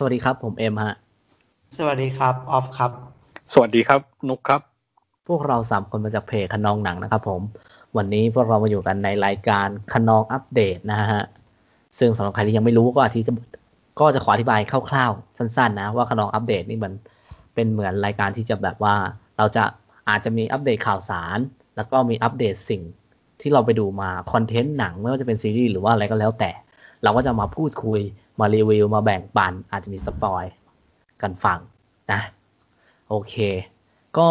สวัสดีครับ ผมเอ็มฮะ สวัสดีครับออฟครับ สวัสดีครับนุกครับ พวกเราสามคนมาจากเพจคนนองหนังนะครับผม วันนี้พวกเรามาอยู่กันในรายการคนนองอัปเดตนะฮะ ซึ่งสำหรับใครที่ยังไม่รู้ก็อธิก็จะขออธิบายคร่าวๆ สั้น ๆ นะ ว่าคนนองอัปเดตนี่มันเป็นเหมือนรายการที่จะแบบว่า เราจะอาจจะมีอัปเดตข่าวสาร แล้วก็มีอัปเดตสิ่งที่เราไปดูมาคอนเทนต์หนังไม่ว่าจะเป็นซีรีส์หรือว่าอะไรก็แล้วแต่ เราก็จะมาพูดคุย มารีวิวมาแบ่งปัน อาจจะมีสปอยกันฟังนะ โอเค ก็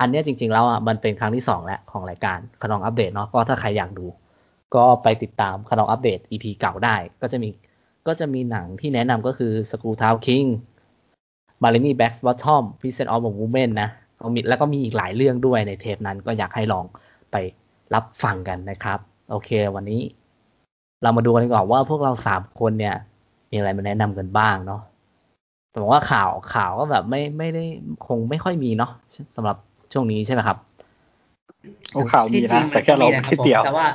อันนี้จริง ๆ แล้วอะมันเป็นครั้งที่สองแล้วของรายการขนองอัปเดตเนาะก็ถ้าใครอยากดู ก็ไปติดตามขนองอัปเดต EP เก่าได้ ก็จะมีก็จะมีหนังที่แนะนำก็คือ School Town King m a r i n i Back Bottom p r e s e n t of a Woman นะแล้วก็มีอีกหลายเรื่องด้วยในเทปนั้นก็อยากให้ลองไปรับฟังกันนะครับ โอเค วันนี้ เรามาดูกันก่อนว่าพวกเราสามคนเนี่ย มีอะไรมาแนะนำกันบ้างเนาะแต่ว่าข่าวข่าวก็แบบไม่ไม่ได้คงไม่ค่อยมีเนาะสำหรับช่วงนี้ใช่ไหมครับโอ้ข่าวมีนะแต่แค่เราไม่เตรียมแต่ว่า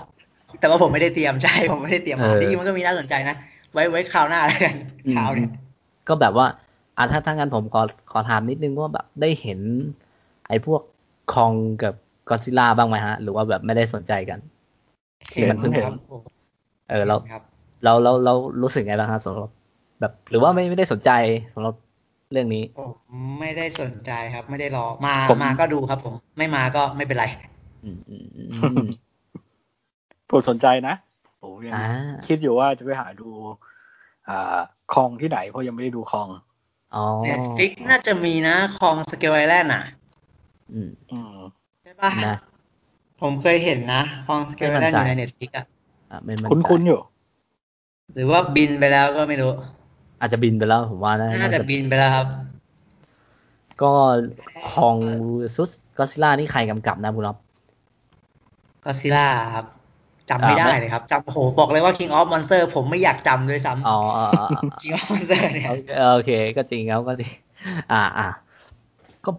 แต่ว่าผมไม่ได้เตรียมใช่ผมไม่ได้เตรียมที่จริงมันก็มีน่าสนใจนะไว้ไว้คราวหน้าแล้วกันข่าวเนี่ยก็แบบว่าอ่าถ้าถ้างั้นผมขอขอถามนิดนึงว่าแบบได้เห็น ไอ้พวกคองกับกอซิล่าบ้างไหมฮะ หรือว่าแบบไม่ได้สนใจกันที่มันเพิ่งเห็นเออเรา เราเราเรารู้สึกไงบ้างครับสำหรับแบบ หรือว่าไม่ไม่ได้สนใจสำหรับเรื่องนี้ไม่ได้สนใจครับ ไม่ได้รอมามาก็ดูครับ ผม ไม่มาก็ไม่เป็นไรผมสนใจนะผมยังคิดอยู่ว่าจะไปหาดู อ่าคองที่ไหนเพราะยังไม่ได้ดูคองเน็ตฟิกน่าจะมีนะคองสเกลไอแลนด์อะอืมใช่ปะผมเคยเห็นนะคองสเกลไอแลนด์อยู่ในเน็ตฟิกอะคุ้นๆอยู่ หรือว่าบินไปแล้วก็ไม่รู้ อาจจะบินไปแล้วผมว่าน่าจะบินไปแล้วครับ ก็ของซุสก็ซิล่านี่ใครกำกับนะบุญรับก็ซิล่าครับจำไม่ได้เลยครับจำโหบอกเลยว่า King of Monster ผมไม่อยากจำด้วยซ้ำอ๋อ King of Monster เนี่ยโอเค ก็จริงครับก็จริงอ่าอ่าก็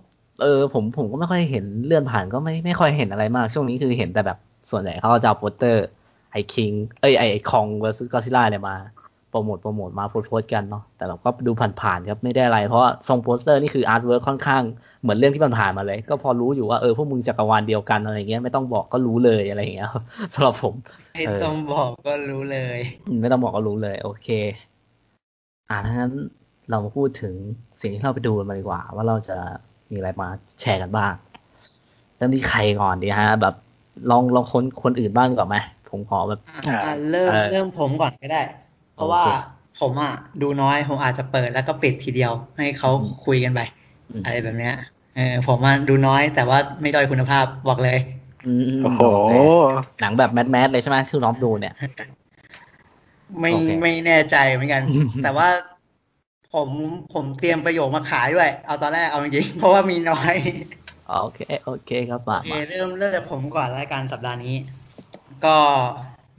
เออผมผมก็ไม่ค่อยเห็นเลื่อนผ่านก็ไม่ไม่ค่อยเห็นอะไรมาก ช่วงนี้คือเห็นแต่แบบส่วนใหญ่เขาจะเอาโปสเตอร์ ไอ้ King เอ้ยไอ้ Kong versus Godzilla เนี่ยมาโปรโมทโปรโมทมาโพสต์กันเนาะแต่เราก็ดูผ่านๆครับไม่ได้อะไร เพราะทรงโปสเตอร์นี่คือ artwork ค่อนข้างเหมือนเรื่องที่ผ่านมาเลย ก็พอรู้อยู่ว่าเออพวกมึงจักรวาลเดียวกันอะไรเงี้ยไม่ต้องบอกก็รู้เลยอะไรเงี้ยสำหรับผมไม่ต้องบอกก็รู้เลย ไม่ต้องบอกก็รู้เลย โอเค อ่าทั้งนั้นเรามาพูดถึงสิ่งที่เราไปดูกันมาดีกว่า ว่าเราจะมีอะไรมาแชร์กันบ้างเริ่มที่ใครก่อนดีฮะ แบบลองลองคนคนอื่นบ้างก่อนไหม ผมขอแบบเริ่มเริ่มผมก่อนก็ได้ เพราะว่าผมอะดูน้อยผมอาจจะเปิดแล้วก็ปิดทีเดียว ให้เขาคุยกันไปอะไรแบบเนี้ยเออผมอะดูน้อยแต่ว่าไม่ด้อยคุณภาพบอกเลยโอ้โหหนังแบบแมสแมสเลยใช่ไหมที่น้องดูเนี่ย ไม่ไม่แน่ใจเหมือนกัน แต่ว่าผมผมเตรียมประโยคมาขายด้วย เอาตอนแรกเอาจริงเพราะว่ามีน้อยโอเค โอเคครับมาเริ่มเริ่มจากผมก่อนรายการสัปดาห์นี้ ก็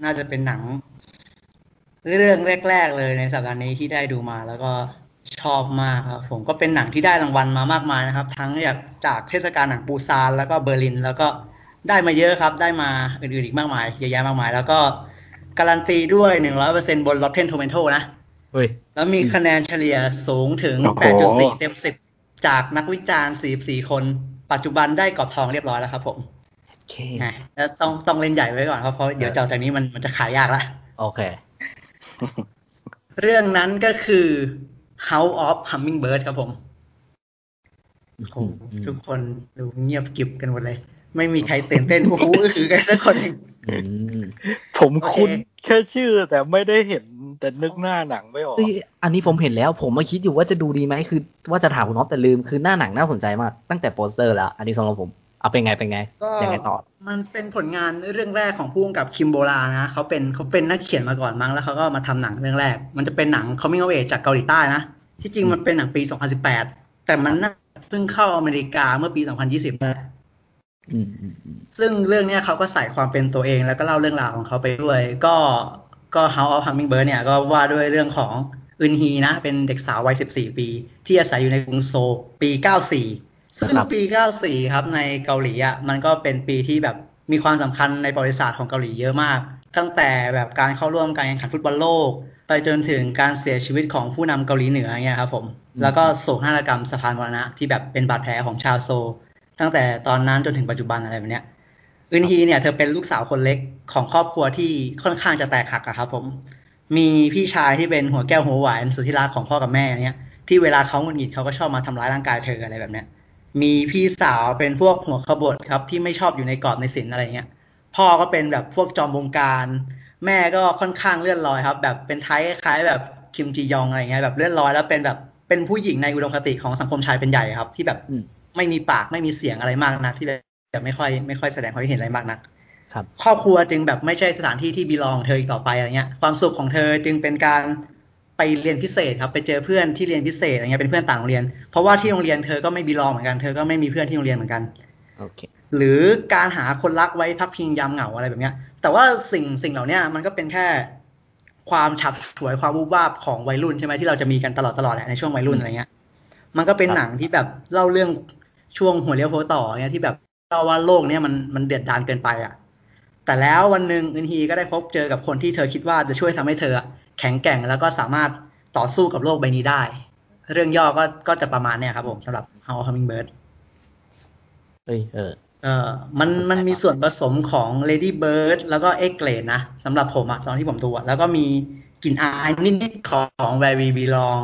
น่าจะเป็นหนัง เรื่องแรก ๆ เลยในสัปดาห์นี้ที่ได้ดูมา แล้วก็ชอบมากครับผมก็เป็นหนังที่ได้รางวัลมามากมายนะครับ ทั้งจากจากเทศกาลหนังปูซานแล้วก็เบอร์ลิน แล้วก็ได้มาเยอะครับ ได้มาอื่นๆอีกมากมายเยอะแยะมากมาย แล้วก็การันตีด้วยหนึ่งร้อยเปอร์เซ็นบน Rotten Tomato นะแล้วมีคะแนนเฉลี่ยสูงถึงแปดจุดสี่เต็มสิบจากนักวิจารณ์สี่สี่คน ปัจจุบันได้กอบทองเรียบร้อยแล้วครับผมโอ เคแล้วต้องต้องเล่นใหญ่ไว้ก่อนครับเพราะเดี๋ยวจากนี้มันมันจะขายยากละโอเค เรื่องนั้นก็คือ House of Hummingbird ครับผมทุกคนดูเงียบกิบกันหมดเลย ไม่มีใครตื่นเต้นโอ้โหคือกันสักคนผมคุ้นแค่ชื่อ แต่ไม่ได้เห็นแต่นึกหน้าหนังไม่ออกอันนี้ผมเห็นแล้ว ผมมาคิดอยู่ว่าจะดูดีไหมคือ ว่าจะถามคุณน็อปแต่ลืมคือหน้าหนังน่าสนใจมากตั้งแต่โปสเตอร์แล้ว อันนี้สำหรับผม เอาเป็นไงเป็นไงยังไงต่อ มันเป็นผลงานเรื่องแรกของผู้กำกับคิมโบรานะเขาเป็นเขาเป็นนักเขียนมาก่อนมั้งแล้วเขาก็มาทำหนังเรื่องแรก มันจะเป็นหนัง coming of age จากเกาหลีใต้นะ ที่จริงมันเป็นหนังปี 2018 แต่มันเพิ่งเข้าอเมริกาเมื่อปี 2020นะซึ่งเรื่องนี้เขาก็ใส่ความเป็นตัวเองแล้วก็เล่าเรื่องราวของเขาไปด้วย ก็ก็ House of Hummingbird เนี่ยก็ว่าด้วยเรื่องของอึนฮีนะ เป็นเด็กสาววัย 14 ปี ที่อาศัยอยู่ในกรุงโซลปี 94 ซึ่งปี 94 ครับในเกาหลีอะมันก็เป็นปีที่แบบมีความสำคัญในบริษัทของเกาหลีเยอะมาก ตั้งแต่แบบการเข้าร่วมการแข่งขันฟุตบอลโลก ไปจนถึงการเสียชีวิตของผู้นำเกาหลีเหนือเนี่ยครับผม แล้วก็โศกนาฏกรรมสะพานมรณะที่แบบเป็นบาดแผลของชาวโซ ตั้งแต่ตอนนั้นจนถึงปัจจุบันอะไรแบบเนี้ยอึนฮีเนี่ยเธอเป็นลูกสาวคนเล็กของครอบครัวที่ค่อนข้างจะแตกหักอะครับผม มีพี่ชายที่เป็นหัวแก้วหัวหวานสุดที่รักของพ่อกับแม่เนี่ยที่เวลาเขาหงุดหงิดเขาก็ชอบมาทำร้ายร่างกายเธออะไรแบบเนี้ย มีพี่สาวเป็นพวกหัวขบฏครับ ที่ไม่ชอบอยู่ในกรอบในศีลอะไรเงี้ย พ่อก็เป็นแบบพวกจอมวงการ แม่ก็ค่อนข้างเลื่อนลอยครับ แบบเป็นไทยคล้ายแบบคิมจียองอะไรเงี้ยแบบเลื่อนลอยแล้วเป็นแบบเป็นผู้หญิงในอุดมคติของสังคมชายเป็นใหญ่ครับ ที่แบบไม่มีปากไม่มีเสียงอะไรมากนัก ที่แบบไม่ค่อยไม่ค่อยแสดงความคิดเห็นอะไรมากนักครับ ครอบครัวจึงแบบไม่ใช่สถานที่ที่บีลองเธออีกต่อไปอะไรเงี้ย ความสุขของเธอจึงเป็นการ ไปเรียนพิเศษครับไปเจอเพื่อนที่เรียนพิเศษอะไรเงี้ยเป็นเพื่อนต่างโรงเรียน เพราะว่าที่โรงเรียนเธอก็ไม่บีลองเหมือนกันเธอก็ไม่มีเพื่อนที่โรงเรียนเหมือนกันโอเคหรือการหาคนรักไว้พักพิงยามเหงาอะไรแบบเนี้ย แต่ว่าสิ่งสิ่งเหล่านี้มันก็เป็นแค่ความฉับฉวยความวูบวาบของวัยรุ่นใช่ไหมที่เราจะมีกันตลอดตลอดแหละในช่วงวัยรุ่นอะไรเงี้ย มันก็เป็นหนังที่แบบเล่าเรื่องช่วงหัวเลี้ยวหัวต่อเงี้ยที่แบบเล่าว่าโลกเนี้ยมันมันเดือดดานเกินไปอะ แต่แล้ววันหนึ่งอินฮีก็ได้พบเจอกับคนที่เธอคิดว่าจะช่วยทำให้เธอ แข็งแกร่งแล้วก็สามารถต่อสู้กับโลกใบนี้ได้ เรื่องย่อก็ก็จะประมาณเนี้ยครับผมสำหรับ How Hummingbird เอ้ยเออเออมันมันมีส่วนผสมของ Lady Bird แล้วก็เอ็กเลดนะสำหรับผมอะตอนที่ผมดูอะแล้วก็มีกลิ่นอายนิดๆของ Where We Belong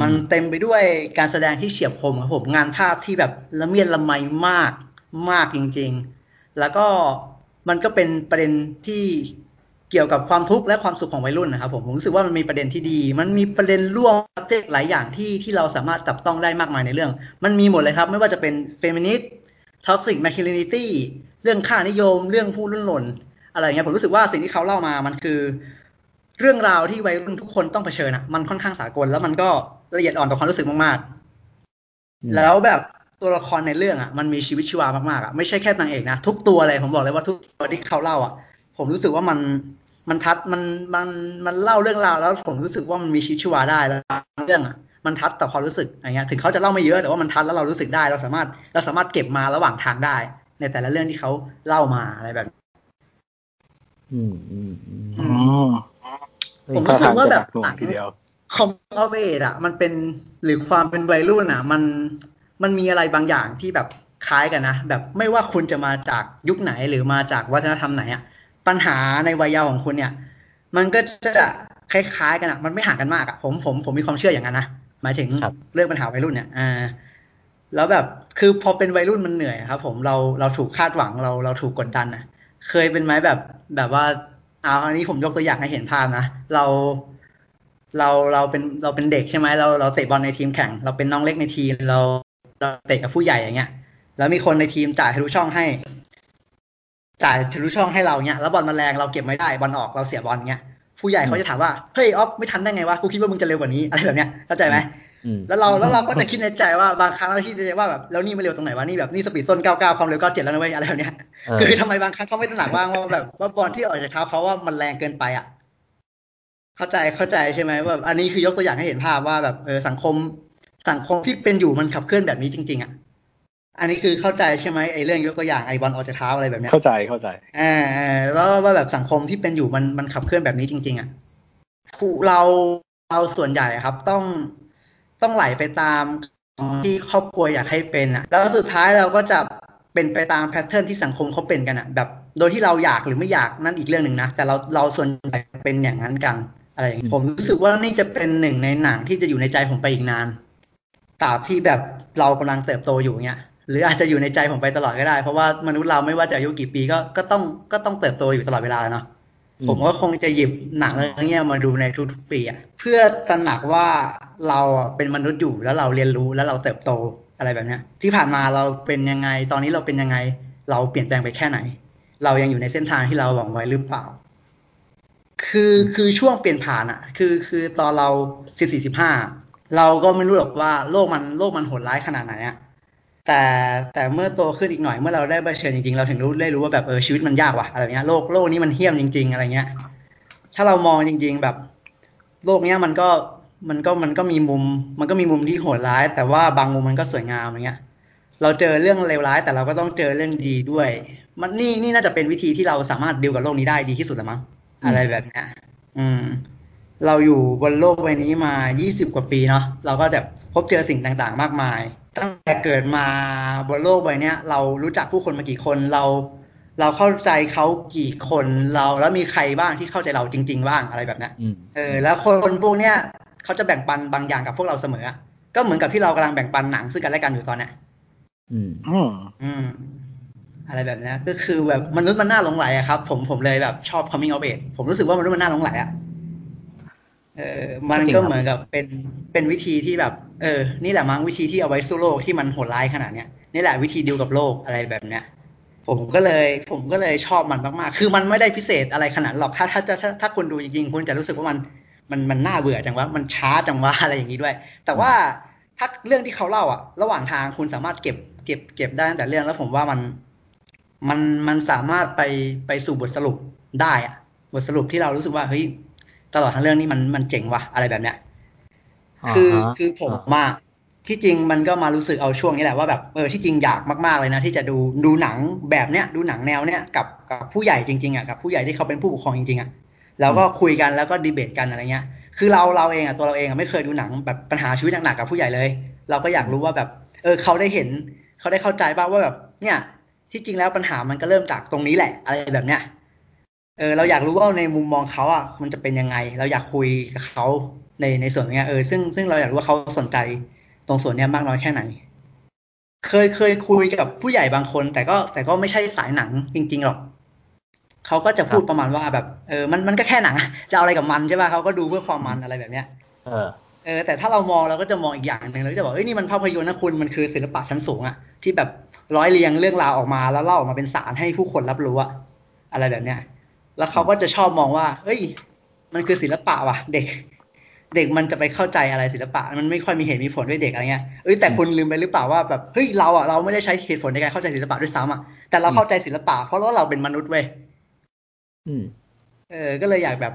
มันเต็มไปด้วยการแสดงที่เฉียบคมครับผม งานภาพที่แบบละเมียดละไมมากมากจริง ๆ แล้วก็มันก็เป็นประเด็นที่เกี่ยวกับความทุกข์และความสุขของวัยรุ่นนะครับผมผมรู้สึกว่ามันมีประเด็นที่ดี มันมีประเด็นร่วมเจกหลายอย่างที่ที่เราสามารถจับต้องได้มากมายในเรื่อง มันมีหมดเลยครับ ไม่ว่าจะเป็น feminist toxic masculinity เรื่องค่านิยม เรื่องผู้รุ่นหล่นอะไรเงี้ยผมรู้สึกว่าสิ่งที่เขาเล่ามามันคือ เรื่องราวที่วัยรุ่นทุกคนต้องเผชิญอะมันค่อนข้างสากล แล้วมันก็ละเอียดอ่อนต่อความรู้สึกมากๆ แล้วแบบตัวละครในเรื่องอะมันมีชีวิตชีวามากๆอะไม่ใช่แค่นางเอกนะทุกตัวเลยผมบอกเลยว่าทุกตัวที่เขาเล่าอะผมรู้สึกว่ามัน มันทัดมันมันมันเล่าเรื่องราวแล้วผมรู้สึกว่ามันมีชีวิตชีวาได้แล้วเรื่องอะมันทัดต่อความรู้สึกอย่างเงี้ยถึงเขาจะเล่าไม่เยอะแต่ว่ามันทัดแล้วเรารู้สึกได้เราสามารถเราสามารถเก็บมาระหว่างทางได้ ในแต่ละเรื่องที่เขาเล่ามาอะไรแบบ อืมอืมอืมอืมผมรู้สึกว่าแบบหน่วงทีเดียวคอมเมเวทอะ มันเป็นหรือความเป็นวัยรุ่นอะ มันมันมีอะไรบางอย่างที่แบบคล้ายกันนะแบบไม่ว่าคุณจะมาจากยุคไหนหรือมาจากวัฒนธรรมไหนอะ ปัญหาในวัยเยาว์ของคุณเนี่ย มันก็จะคล้ายๆกันอะมันไม่ห่างกันมากอะผมผมผมมีความเชื่ออย่างนั้นนะหมายถึงเรื่องปัญหาวัยรุ่นเนี่ยอ่าแล้วแบบคือพอเป็นวัยรุ่นมันเหนื่อยครับ ผมเราเราถูกคาดหวังเราเราถูกกดดันนะเคยเป็นไหมแบบแบบว่าเอาอันนี้ผมยกตัวอย่างให้เห็นภาพนะเราเราเราเป็นเราเป็นเด็กใช่ไหมเราเราเตะบอลในทีมแข่ง เราเป็นน้องเล็กในทีมเราเราเตะกับผู้ใหญ่อย่างเงี้ย แล้วมีคนในทีมจ่ายทะลุช่องให้ จ่ายทะลุช่องให้เราเงี้ยแล้วบอลมาแรงเราเก็บไม่ได้บอลออกเราเสียบอลเงี้ยผู้ใหญ่เขาจะถามว่าเฮ้ยออฟไม่ทันได้ไงวะกูคิดว่ามึงจะเร็วกว่านี้อะไรแบบเนี้ยเข้าใจไหมแล้วเราแล้วเราก็จะคิดในใจว่าบางครั้งเราคิดในใจว่าแบบแล้วนี่ไม่เร็วตรงไหนวะนี่แบบนี่สปีดต้น 99 ความเร็ว 97 แล้วนะเว้ยอะไรแบบเนี้ยคือทำไมบางครั้งเขาไม่ตระหนักว่างว่าแบบว่าบอลที่ออกจากเท้าเขาว่ามันแรงเกินไปอะเข้าใจเข้าใจใช่ไหมว่าอันนี้คือยกตัวอย่างให้เห็นภาพว่าแบบเออสังคมสังคมที่เป็นอยู่มันขับเคลื่อนแบบนี้จริง ๆอะ อันนี้คือเข้าใจใช่ไหมไอ้เรื่องยกตัวอย่างไอ้บอลออกจากเท้าอะไรแบบเนี้ยเข้าใจเข้าใจอ่าแล้วว่าแบบสังคมที่เป็นอยู่มันมันขับเคลื่อนแบบนี้จริง ๆอะผู้เราเราส่วนใหญ่ครับ ต้องต้องไหลไปตามที่ครอบครัวอยากให้เป็นอะ แล้วสุดท้ายเราก็จะเป็นไปตามแพทเทิร์นที่สังคมเขาเป็นกันอะ แบบ โดยที่เราอยากหรือไม่อยากนั่นอีกเรื่องหนึ่งนะแต่เราเราส่วนใหญ่เป็นอย่างนั้นกันอะไรอย่างนี้ผมรู้สึกว่านี่จะเป็นหนึ่งในหนังที่จะอยู่ในใจผมไปอีกนานตราบที่แบบเรากำลังเติบโตอยู่เนี้ย หรืออาจจะอยู่ในใจผมไปตลอดก็ได้ เพราะว่ามนุษย์เราไม่ว่าจะอายุกี่ปีก็ก็ต้องก็ต้องเติบโตอยู่ตลอดเวลาเนาะผมก็คงจะหยิบหนังเรื่องนี้มาดูในทุกๆปีอะเพื่อตระหนักว่าเราเป็นมนุษย์อยู่แล้วเราเรียนรู้แล้วเราเติบโตอะไรแบบเนี้ยที่ผ่านมาเราเป็นยังไง ตอนนี้เราเป็นยังไง เราเปลี่ยนแปลงไปแค่ไหน เรายังอยู่ในเส้นทางที่เราหวังไว้หรือเปล่า คือคือช่วงเปลี่ยนผ่านอะคือคือตอนเราสิบสี่สิบห้าเราก็ไม่รู้หรอกว่าโลกมันโลกมันโหดร้ายขนาดไหนอะ แต่แต่เมื่อโตขึ้นอีกหน่อยเมื่อเราได้เชิญจริงๆ เราถึงรู้ได้รู้ว่าแบบเออชีวิตมันยากว่ะอะไรเงี้ยโลกโลกนี้มันเฮี้ยมจริง ๆ อะไรเงี้ย ถ้าเรามองจริง ๆ แบบ โลกเนี้ยมันก็มันก็มันก็มีมุม มันก็มีมุมที่โหดร้าย แต่ว่าบางมุมมันก็สวยงามอะไรเงี้ย เราเจอเรื่องเลวร้ายแต่เราก็ต้องเจอเรื่องดีด้วย มันนี่นี่น่าจะเป็นวิธีที่เราสามารถดิวกับโลกนี้ได้ดีที่สุดแล้วมั้งอะไรแบบเนี้ยอืม เราอยู่บนโลกใบนี้มา 20 กว่าปีเนาะ เราก็จะพบเจอสิ่งต่างๆ มากมาย ตั้งแต่เกิดมาบนโลกใบนี้เรารู้จักผู้คนมากี่คน เรา เราเข้าใจเขากี่คน เรา แล้วมีใครบ้างที่เข้าใจเราจริง ๆ บ้างอะไรแบบนี้เออ แล้วคนพวกเนี้ยเขาจะแบ่งปันบางอย่างกับพวกเราเสมอ ก็เหมือนกับที่เรากำลังแบ่งปันหนังซึ่งกันและกันอยู่ตอนเนี้ยอืมอืมอะไรแบบนี้ก็คือแบบมนุษย์มันน่าหลงไหลอะครับ ผมผมเลยแบบชอบ coming of age ผมรู้สึกว่ามนุษย์มันน่าหลงไหลอะ เออมันก็เหมือนกับเป็นเป็นวิธีที่แบบ เออ นี่แหละมั้งวิธีที่เอาไว้สู้โลกที่มันโหดร้ายขนาดเนี้ยนี่แหละวิธีดีลกับโลกอะไรแบบเนี้ยผมก็เลยผมก็เลยชอบมันมากๆ คือมันไม่ได้พิเศษอะไรขนาดหรอก ถ้าถ้าจะถ้าถ้าคุณดูจริงๆคุณจะรู้สึกว่ามันมันมันน่าเบื่อจังวะมันช้าจังวะอะไรอย่างนี้ด้วย แต่ว่าถ้าเรื่องที่เขาเล่าอะระหว่างทางคุณสามารถเก็บเก็บเก็บได้แต่เรื่องแล้วผมว่ามันมันมันสามารถไปไปสู่บทสรุปได้อะบทสรุปที่เรารู้สึกว่าเฮ้ย ตลอดทั้งเรื่องนี้มันมันเจ๋งว่ะอะไรแบบเนี้ยคือคือผมมาที่จริงมันก็มารู้สึกเอาช่วงนี้แหละว่าแบบเออที่จริงอยากมากๆเลยนะ ที่จะดูดูหนังแบบเนี้ยดูหนังแนวเนี้ยกับกับผู้ใหญ่จริงๆอะกับผู้ใหญ่ที่เขาเป็นผู้ปกครองจริงๆอะแล้วก็คุยกันแล้วก็ดีเบตกันอะไรเงี้ย คือเราเราเองอะตัวเราเองอะไม่เคยดูหนังแบบปัญหาชีวิตหนักๆกับผู้ใหญ่เลย เราก็อยากรู้ว่าแบบ เออเขาได้เห็น เขาได้เข้าใจบ้างว่าแบบเนี่ยที่จริงแล้วปัญหามันก็เริ่มจากตรงนี้แหละ อะไรแบบเนี้ย เออเราอยากรู้ว่าในมุมมองเขาอะมันจะเป็นยังไง เราอยากคุยกับเขาในในส่วนนี้เออซึ่งซึ่งเราอยากรู้ว่าเขาสนใจตรงส่วนนี้มากน้อยแค่ไหน เคยเคยคุยกับผู้ใหญ่บางคน แต่ก็แต่ก็ไม่ใช่สายหนังจริง ๆ หรอกเขาก็จะพูดประมาณว่าแบบเออมันมันก็แค่หนังจะเอาอะไรกับมันใช่ป่ะเขาก็ดูเพื่อความมันอะไรแบบเนี้ยเออเออแต่ถ้าเรามองเราก็จะมองอีกอย่างหนึ่งเราจะบอกเอ้ยนี่มันภาพยนตร์นะคุณมันคือศิลปะชั้นสูงอะที่แบบร้อยเรียงเรื่องราวออกมาแล้วเล่าออกมาเป็นสารให้ผู้คนรับรู้อะอะไรแบบเนี้ย แล้วเขาก็จะชอบมองว่า เฮ้ย มันคือศิลปะว่ะ เด็ก เด็กมันจะไปเข้าใจอะไรศิลปะ มันไม่ค่อยมีเหตุมีผลด้วยเด็กอะไรเงี้ยเอ้ยแต่คุณลืมไปหรือเปล่าว่าแบบเฮ้ยเราอะเราไม่ได้ใช้เหตุผลในการเข้าใจศิลปะด้วยซ้ำอะแต่เราเข้าใจศิลปะเพราะว่าเราเป็นมนุษย์เว้ยเออ ก็เลยอยากแบบ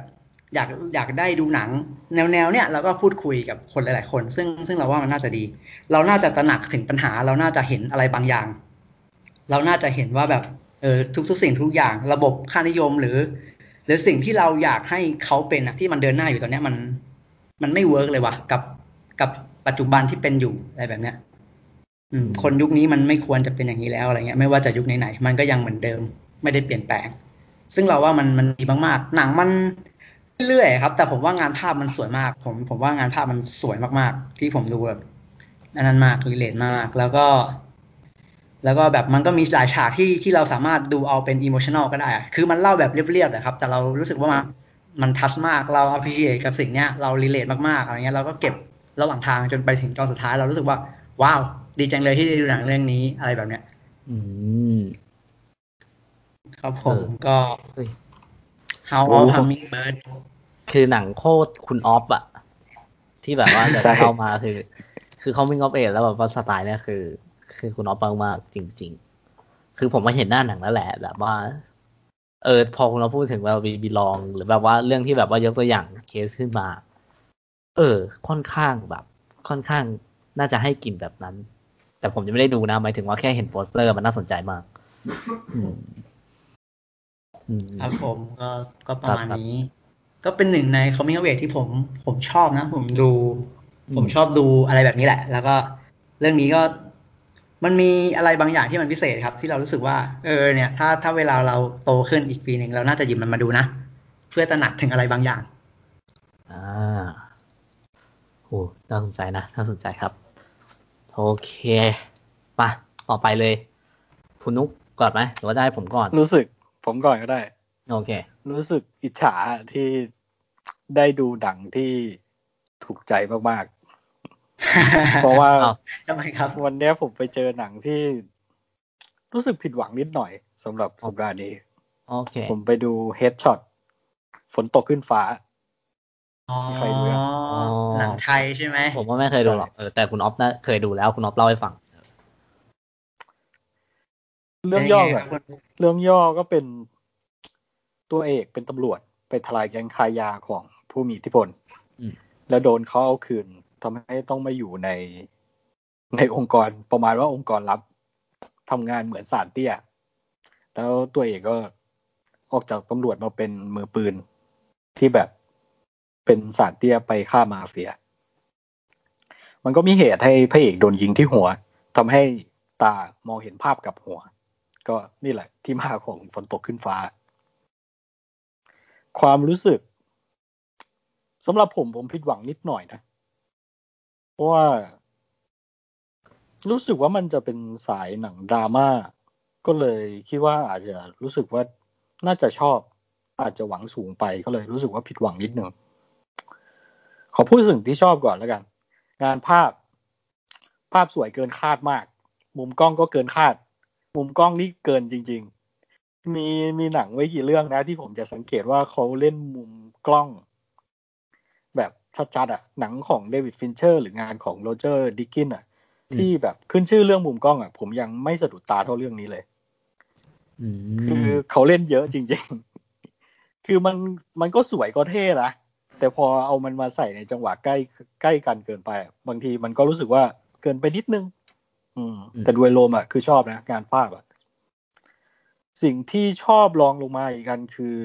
อยากอยากได้ดูหนัง แนวแนวเนี้ยแล้วก็พูดคุยกับคนหลาย ๆ คน ซึ่งซึ่งเราว่ามันน่าจะดี เราน่าจะตระหนักถึงปัญหา เราน่าจะเห็นอะไรบางอย่าง เราน่าจะเห็นว่าแบบ เออทุกๆสิ่งทุกอย่างระบบค่านิยมหรือ หรือสิ่งที่เราอยากให้เขาเป็นอะที่มันเดินหน้าอยู่ตอนนี้มัน มันไม่ work เลยว่ะกับกับปัจจุบันที่เป็นอยู่อะไรแบบเนี้ย อืม คนยุคนี้มันไม่ควรจะเป็นอย่างนี้แล้วอะไรเงี้ย ไม่ว่าจะยุคไหนๆมันก็ยังเหมือนเดิม ไม่ได้เปลี่ยนแปลง ซึ่งเราว่ามันมันดีมากๆ หนังมันเรื่อยๆครับ แต่ผมว่างานภาพมันสวยมาก ผมผมว่างานภาพมันสวยมากๆ ที่ผมดูแบบนั้นมาก relate มาก แล้วก็ แล้วก็แบบมันก็มีหลายฉากที่ที่เราสามารถดูเอาเป็น emotional ก็ได้ คือมันเล่าแบบเรียบๆนะครับ แต่เรารู้สึกว่ามันมัน touch มากเรา appreciate กับสิ่งเนี้ยเรา relate มากๆอะไรเงี้ยเราก็เก็บระหว่างทางจนไปถึงตอนสุดท้ายเรารู้สึกว่า ว้าว ดีจังเลยที่ได้ดูหนังเรื่องนี้อะไรแบบเนี้ย อืมครับผมก็ How of Hummingbird คือหนังโคตรคุณออฟอะที่แบบว่าจะเข้ามาคือ คือเขามิงออฟเอแล้วแบบว่าสไตล์เนี้ยคือ คือคุณอ๊อฟมากจริง ๆ คือผมมาเห็นหน้าหนังแล้วแหละ แบบว่า เออพอเราพูดถึงว่าบีบีลอง หรือแบบว่าเรื่องที่แบบว่ายกตัวอย่างเคสขึ้นมา เออ ค่อนข้างแบบ ค่อนข้างน่าจะให้กลิ่นแบบนั้น แต่ผมยังไม่ได้ดูนะหมายถึงว่าแค่เห็นโปสเตอร์มันน่าสนใจมากครับผมก็ก็ประมาณนี้ ก็เป็นหนึ่งใน coming of age ที่ผม ผมชอบนะ ผมดู ผมชอบดูอะไรแบบนี้แหละ แล้วก็เรื่องนี้ก็ มันมีอะไรบางอย่างที่มันพิเศษครับ ที่เรารู้สึกว่า เออเนี่ย ถ้าถ้าเวลาเราโตขึ้นอีกปีหนึ่งเราน่าจะหยิบมันมาดูนะ เพื่อตระหนักถึงอะไรบางอย่าง อ่าโอ้น่าสนใจนะน่าสนใจครับโอเคมาต่อไปเลย คุณนุกก่อนไหมหรือว่าได้ผมก่อน รู้สึก ผมก่อนก็ได้ โอเค รู้สึกอิจฉาที่ได้ดูดังที่ถูกใจมาก เพราะว่าทำไมครับ วันนี้ผมไปเจอหนังที่รู้สึกผิดหวังนิดหน่อยสำหรับสัปดาห์นี้โอเค ผมไปดูเฮดช็อตฝนตกขึ้นฟ้าใครดูหนังไทยใช่ไหม ผมว่าไม่เคยดูหรอกเออแต่คุณออฟน่าเคยดูแล้วคุณออฟเล่าให้ฟัง เรื่องย่อเรื่องย่อก็เป็นตัวเอกเป็นตำรวจไปทลายแก๊งคายาของผู้มีอิทธิพลแล้วโดนเขาเอาคืน ทำให้ต้องมาอยู่ในในองค์กรประมาณว่าองค์กรลับทำงานเหมือนสารเตี้ย แล้วตัวเอกก็ออกจากตำรวจมาเป็นมือปืนที่แบบเป็นสารเตี้ยไปฆ่ามาเฟีย มันก็มีเหตุให้พระเอกโดนยิงที่หัวทำให้ตามองเห็นภาพกับหัว ก็นี่แหละที่มาของฝนตกขึ้นฟ้า ความรู้สึกสำหรับผมผมผิดหวังนิดหน่อยนะ ราะว่า รู้สึกว่ามันจะเป็นสายหนังดราม่าก็เลยคิดว่าอาจจะรู้สึกว่าน่าจะชอบ อาจจะหวังสูงไปก็เลยรู้สึกว่าผิดหวังนิดหนึ่งขอพูดถึงที่ชอบก่อนแล้วกัน งานภาพ ภาพสวยเกินคาดมาก มุมกล้องก็เกินคาด มุมกล้องนี่เกินจริง ๆ มีมีหนังไว้กี่เรื่องนะที่ผมจะสังเกตว่าเขาเล่นมุมกล้อง ชัดๆอะหนังของ David Fincher หรืองานของ Roger Deakins อะที่แบบขึ้นชื่อเรื่องมุมกล้องอะผมยังไม่สะดุดตาเท่าเรื่องนี้เลยคือเขาเล่นเยอะจริงๆ คือมันมันก็สวยก็เท่นะแต่พอเอามันมาใส่ในจังหวะใกล้ใกล้กันเกินไป บางทีมันก็รู้สึกว่าเกินไปนิดนึง อืม แต่ด้วยโลมอะคือชอบนะงานภาพอะ สิ่งที่ชอบลองลงมาอีกกันคือ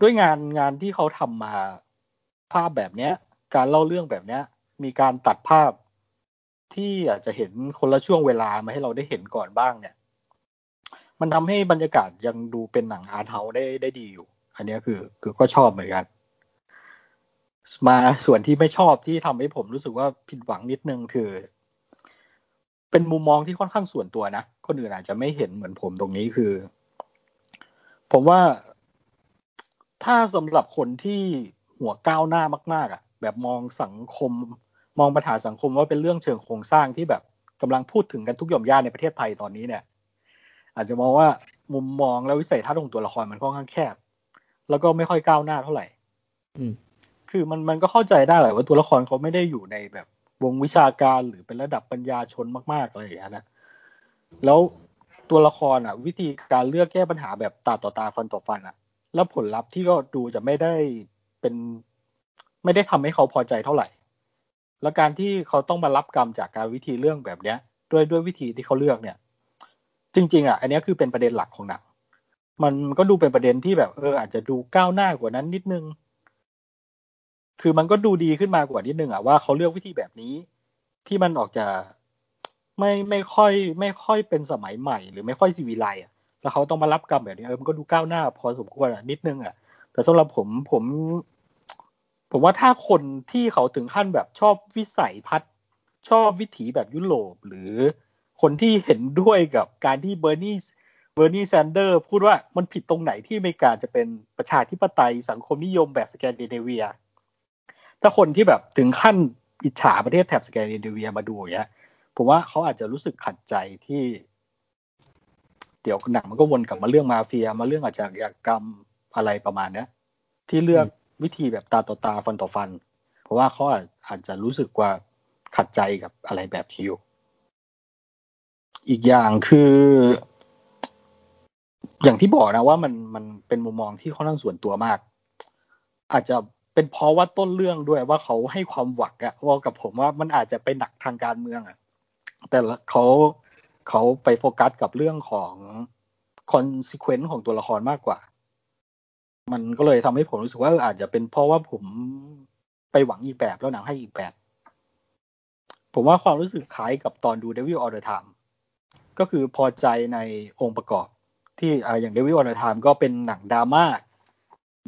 ด้วยงานงานที่เขาทำมาภาพแบบเนี้ย การเล่าเรื่องแบบเนี้ย มีการตัดภาพที่อาจจะเห็นคนละช่วงเวลามาให้เราได้เห็นก่อนบ้างเนี่ย มันทำให้บรรยากาศยังดูเป็นหนังอาร์ตเฮาได้ได้ดีอยู่ อันนี้คือ คือก็ชอบเหมือนกัน มาส่วนที่ไม่ชอบที่ทำให้ผมรู้สึกว่าผิดหวังนิดนึงคือ เป็นมุมมองที่ค่อนข้างส่วนตัวนะ คนอื่นอาจจะไม่เห็นเหมือนผมตรงนี้คือ ผมว่า ถ้าสำหรับคนที่หัวก้าวหน้ามาก ๆอะ แบบมองสังคม มองปัญหาสังคมว่าเป็นเรื่องเชิงโครงสร้างที่แบบกำลังพูดถึงกันทุกหย่อมย่าในประเทศไทยตอนนี้เนี่ย อาจจะมองว่ามุมมองและวิสัยทัศน์ของตัวละครมันค่อนข้างแคบ แล้วก็ไม่ค่อยก้าวหน้าเท่าไหร่อืมคือมันมันก็เข้าใจได้แหละว่าตัวละครเขาไม่ได้อยู่ในแบบวงวิชาการหรือเป็นระดับปัญญาชนมากๆอะไรอย่างเงี้ยนะแล้วตัวละครอะ วิธีการเลือกแก้ปัญหาแบบตาต่อตาฟันต่อฟันอะ แล้วผลลัพธ์ที่ก็ดูจะไม่ได้เป็น ไม่ได้ทำให้เขาพอใจเท่าไหร่ แล้วการที่เขาต้องมารับกรรมจากการวิธีเรื่องแบบเนี้ย ด้วยด้วยวิธีที่เขาเลือกเนี่ย จริง ๆอะอันนี้คือเป็นประเด็นหลักของหนังมันก็ดูเป็นประเด็นที่แบบเอออาจจะดูก้าวหน้ากว่านั้นนิดนึง คือมันก็ดูดีขึ้นมากว่านิดนึงอะว่าเขาเลือกวิธีแบบนี้ ที่มันออกจะไม่ไม่ค่อย ไม่ค่อยเป็นสมัยใหม่ หรือไม่ค่อยซีวิไลอะ แล้วเขาต้องมารับกรรมแบบนี้เออมันก็ดูก้าวหน้า พอสมควรอะนิดนึงอะ แต่สำหรับผมผม ผมว่าถ้าคนที่เขาถึงขั้นแบบชอบวิสัยทัศน์ชอบวิถีแบบยุโรปหรือคนที่เห็นด้วยกับการที่ Bernie Bernie Sanders พูดว่ามันผิดตรงไหนที่อเมริกาจะเป็นประชาธิปไตยสังคมนิยมแบบสแกนดิเนเวีย ถ้าคนที่แบบถึงขั้นอิจฉาประเทศแถบสแกนดิเนเวียมาดูอย่างเงี้ยผมว่าเขาอาจจะรู้สึกขัดใจที่ เดี๋ยวหนังมันก็วนกลับมาเรื่องมาเฟีย มาเรื่องอาชญากรรมอะไรประมาณเนี้ยที่เลือกวิธีแบบตาต่อตาฟันต่อฟัน เพราะว่าเขาอาจจะรู้สึกว่าขัดใจกับอะไรแบบนี้อยู่ อีกอย่างคือ อย่างที่บอกนะว่ามันมันเป็นมุมมองที่ค่อนข้างส่วนตัวมาก อาจจะเป็นเพราะว่าต้นเรื่องด้วยว่าเขาให้ความหวังอะว่ากับผมว่ามันอาจจะไปหนักทางการเมืองอะแต่เขา เขาไปโฟกัสกับเรื่องของconsequence ของตัวละครมากกว่า มันก็เลยทำให้ผมรู้สึกว่าอาจจะเป็นเพราะว่าผมไปหวังอีกแบบแล้วหนังให้อีกแบบ ผมว่าความรู้สึกคล้ายกับตอนดู Devil All the Time ก็คือพอใจในองค์ประกอบ ที่อย่าง Devil All the Time ก็เป็นหนังดราม่า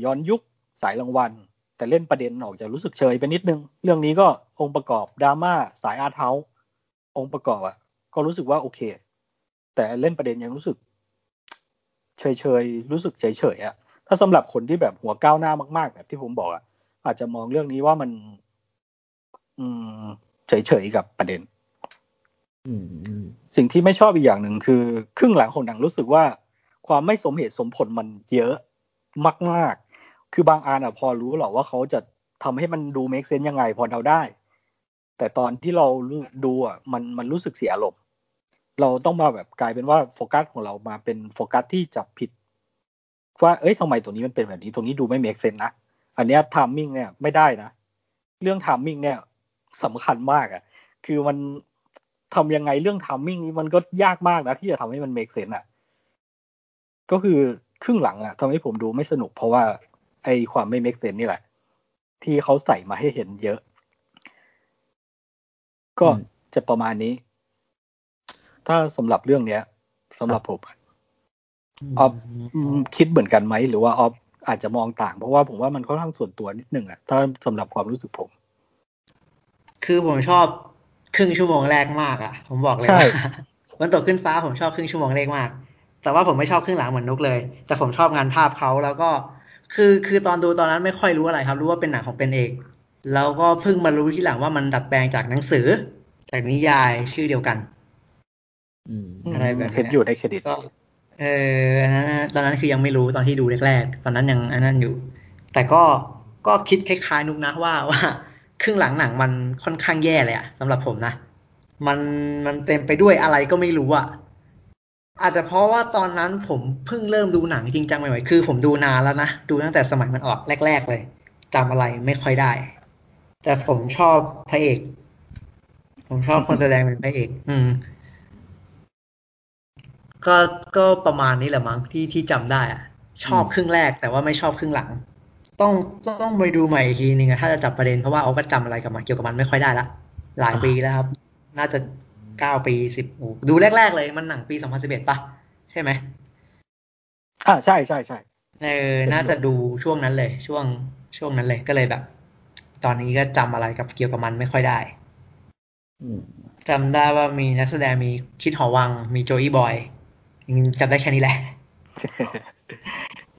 ย้อนยุคสายรางวัล แต่เล่นประเด็นออกจะรู้สึกเฉยไปนิดนึง เรื่องนี้ก็องค์ประกอบดราม่าสาย art houseองค์ประกอบอะ ก็รู้สึกว่าโอเค แต่เล่นประเด็นยังรู้สึก เฉยเฉยรู้สึกเฉยเฉยอะถ้าสำหรับคนที่แบบหัวก้าวหน้ามากๆแบบที่ผมบอกอะอาจจะมองเรื่องนี้ว่ามัน อืมเฉยเฉยกับประเด็นสิ่งที่ไม่ชอบอีกอย่างหนึ่งคือ ครึ่งหลังของหนังรู้สึกว่า ความไม่สมเหตุสมผลมันเยอะมากๆ คือบางอันอะพอรู้หรอกว่าเขาจะทำให้มันดู make sense ยังไงพอเดาได้ แต่ตอนที่เราดูอะมันมันรู้สึกเสียอารมณ์ เราต้องมาแบบกลายเป็นว่าโฟกัสของเรามาเป็นโฟกัสที่จับผิด ว่าเอ้ยทำไมตัวนี้มันเป็นแบบนี้ ตรงนี้ดูไม่ make sense นะ อันนี้ timing เนี่ยไม่ได้นะ เรื่อง timing เนี่ยสำคัญมากอะ คือมันทำยังไงเรื่อง timing นี้มันก็ยากมากนะ ที่จะทำให้มัน make sense อะ ก็คือครึ่งหลังอะทำให้ผมดูไม่สนุก เพราะว่าไอความไม่เมกเซนนี่แหละ ที่เขาใส่มาให้เห็นเยอะ ก็จะประมาณนี้ ถ้าสำหรับเรื่องเนี้ยสำหรับผมอะออฟอืมคิดเหมือนกันไหมหรือว่าออฟอาจจะมองต่าง เพราะว่าผมว่ามันค่อนข้างส่วนตัวนิดนึงอะถ้าสำหรับความรู้สึกผม คือผมชอบครึ่งชั่วโมงแรกมากอะผมบอกเลยใช่ว่าวันตกขึ้นฟ้าผมชอบครึ่งชั่วโมงแรกมาก แต่ว่าผมไม่ชอบครึ่งหลังเหมือนนุกเลย แต่ผมชอบงานภาพเขาแล้วก็ คือคือตอนดูตอนนั้นไม่ค่อยรู้อะไรครับ รู้ว่าเป็นหนังของเป็นเอกแล้วก็เพิ่งมารู้ทีหลังว่ามันดัดแปลงจากหนังสือ จากนิยายชื่อเดียวกัน อืมอะไรแบบเนี้ยเห็นอยู่ในเครดิตก็เอออันนั้นตอนนั้นคือยังไม่รู้ตอนที่ดูแรกๆ ตอนนั้นยังอันนั้นอยู่ แต่ก็ก็คิดคล้าย ๆ นุกนะว่าว่าครึ่งหลังหนังมันค่อนข้างแย่เลยอะสำหรับผมนะมันมันเต็มไปด้วยอะไรก็ไม่รู้อะอาจจะเพราะว่าตอนนั้นผมเพิ่งเริ่มดูหนังจริงจังใหม่ๆคือ ผมดูนานแล้วนะดูตั้งแต่สมัยมันออกแรก ๆ เลยจำอะไรไม่ค่อยได้ แต่ผมชอบพระเอก ผมชอบคนแสดงเป็นพระเอก อืม ก็ก็ประมาณนี้แหละมั้งที่ที่จำได้อะชอบอืมครึ่งแรกแต่ว่าไม่ชอบครึ่งหลัง ต้องต้องไปดูใหม่อีกทีนึงอะถ้าจะจับประเด็นเพราะว่าเอาก็จำอะไรกับมันเกี่ยวกับมันไม่ค่อยได้ละหลายปีแล้วครับ น่าจะเก้าปีสิบโอ้ดูแรก ๆ เลยมันหนังปีสองพันสิบเอ็ดปะใช่ไหมอ่าใช่ใช่ใช่เออน่าจะดูช่วงนั้นเลย ช่วงช่วงนั้นเลยก็เลยแบบ ตอนนี้ก็จำอะไรกับเกี่ยวกับมันไม่ค่อยได้อืมจำได้ว่ามีนักแสดงมีคิดหอวังมีโจอี้บอยยัง จำได้แค่นี้แหละ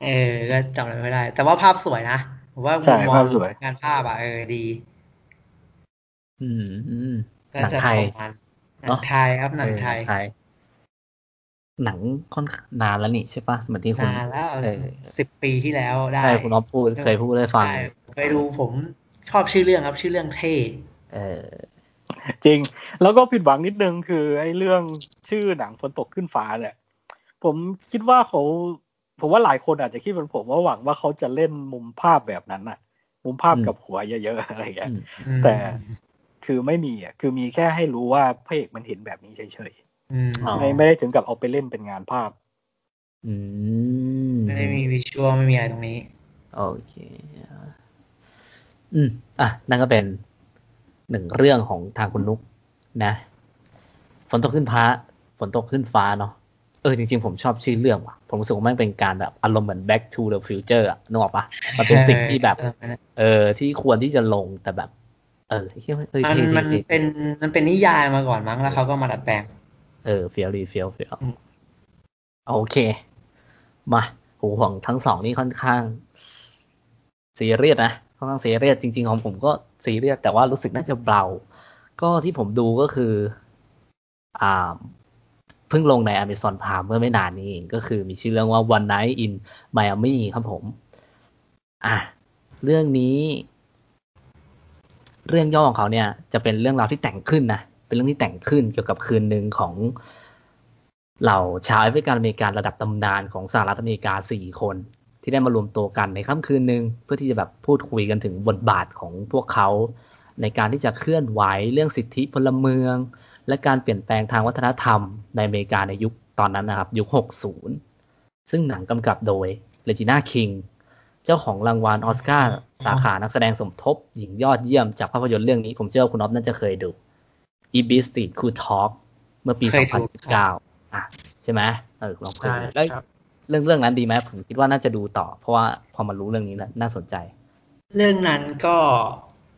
เออ ก็จำอะไรไม่ได้ แต่ว่าภาพสวยนะ ผมว่าใช่มุมมอภางพสวยงานภาพอะเออดี อืมอืมก็หนังจะไทยประมาณหนัเนงอะไทยครับหนังไทยเออหนังค่อนข้างนานแล้วนี่ใช่ปะเหมือนที่คุณนานแล้วเออสิบปีที่แล้วได้ ใช่คุณอ๊อฟพูดเคยพูดให้ฟังใช่เคยดูผมชอบชื่อเรื่องครับ ชื่อเรื่องเท่เออจริง แล้วก็ผิดหวังนิดนึงคือไอ้เรื่องชื่อหนังฝนตกขึ้นฟ้าเนี่ย ผมคิดว่าเขาผมว่าหลายคนอาจจะคิดเหมือนผมว่าหวังว่าเขาจะเล่นมุมภาพแบบนั้นน่ะ มุมภาพอืมกับหัวเยอะๆอะไรอย่างเงี้ยอืมอืมแต่คือไม่มีอะคือมีแค่ให้รู้ว่าพระเอกมันเห็นแบบนี้เฉยอืมอ๋อๆไม่ไม่ได้ถึงกับเอาไปเล่นเป็นงานภาพอืมไม่มีวิชวลไม่มีอะไรตรงนี้ โอเค อืมอะ นั่นก็เป็นหนึ่งเรื่องของทางคุณนุกนะ ฝนตกขึ้นฟ้าฝนตกขึ้นฟ้าเนาะ เออจริงๆ ผมชอบชื่อเรื่องว่ะ ผมรู้สึกว่ามันเป็นการแบบอารมณ์เหมือน back to the future อะนึกออกปะมันเป็นสิ่งที่แบบ เออที่ควรที่จะลงแต่แบบ เออเฮ้ยเฮ้ยมันเท่มันเท่เป็นมันเป็นนิยายมาก่อนมั้งแล้วเขาก็มาดัดแปลง เออเฟียวดีเฟียวเฟียวอืมโอเค มาหูของทั้งสองนี่ค่อนข้างซีเรียสนะค่อนข้างซีเรียสจริง ๆ ของผมก็ซีเรียสแต่ว่ารู้สึกน่าจะเบา ก็ที่ผมดูก็คือ อ่าเพิ่งลงใน Amazon Prime เมื่อไม่นานนี้เองก็คือมีชื่อเรื่องว่า One Night in Miami ครับผม อะ เรื่องนี้ เรื่องย่อของเขาเนี่ย จะเป็นเรื่องราวที่แต่งขึ้นนะ เป็นเรื่องที่แต่งขึ้นเกี่ยวกับคืนหนึ่งของเหล่าชาวแอฟริกันอเมริกันระดับตำนานของสหรัฐอเมริกาสี่คน ที่ได้มารวมตัวกันในค่ำคืนหนึ่งเพื่อที่จะแบบพูดคุยกันถึงบทบาทของพวกเขา ในการที่จะเคลื่อนไหวเรื่องสิทธิพลเมือง และการเปลี่ยนแปลงทางวัฒนธรรมในอเมริกาในยุคตอนนั้นนะครับ ยุค 60 ซึ่งหนังกำกับโดย Regina King เจ้าของรางวัลออสการ์สาขานักแสดงสมทบ หญิงยอดเยี่ยมจากภาพยนตร์เรื่องนี้ ผมเชื่อว่าคุณอ๊อฟน่าจะเคยดู e b e s t r e e t Cool Talk เมื่อปีเคยดูครับ2019 อะ ใช่ไหมเออลองเคยใช่ดูแล้วครับเรื่องเรื่องนั้นดีไหมผมคิดว่าน่าจะดูต่อ เพราะว่าพอมารู้เรื่องนี้แล้วน่าสนใจ เรื่องนั้นก็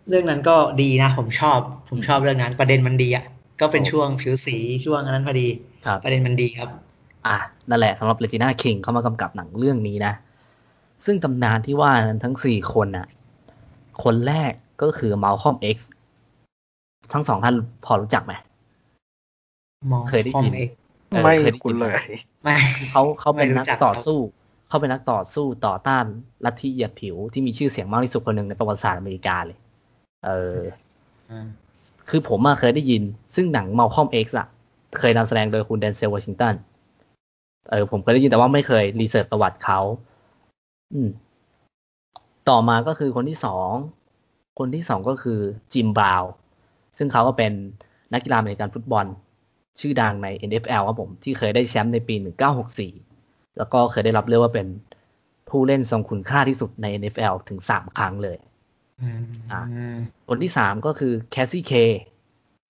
เรื่องนั้นก็ดีนะ ผมชอบ ผมชอบเรื่องนั้น ประเด็นมันดีอะ ก็เป็นโอ้ช่วงผิวสีช่วงนั้นพอดีครับประเด็นมันดีครับ อะนั่นแหละสำหรับเรจิน่าคิงเขามากำกับหนังเรื่องนี้นะ ซึ่งตำนานที่ว่านั้นทั้งสี่คนน่ะ คนแรกก็คือมาลคอมเอ็กซ์ทั้งสองท่านพอรู้จักไหมมองเคยได้ยินเอกเออไม่เคยได้คุยิณนเลยไม่เขาเขาเป็นไม่รู้นักจักต่อครับสู้เขาเป็นนักต่อสู้ต่อต้านลัทธิเหยียดผิวที่มีชื่อเสียงมากที่สุดคนหนึ่งในประวัติศาสตร์อเมริกาเลย เอออืม คือผมอะเคยได้ยิน ซึ่งหนัง Malcolm X อะเคยนำแสดงโดยคุณเดนเซลวอชิงตันเออผมเคยได้ยินแต่ว่าไม่เคยรีเสิร์ชประวัติเขาอืม ต่อมาก็คือคนที่สองคนที่สองก็คือจิมบราวซึ่งเขาก็เป็นนักกีฬาอเมริกันฟุตบอล ชื่อดังใน NFL ครับผม ที่เคยได้แชมป์ในปี 1964 แล้วก็เคยได้รับเรียกว่าเป็นผู้เล่นทรงคุณค่าที่สุดใน NFL ถึง 3 ครั้งเลย คนที่3ก็คือแคสซี่เค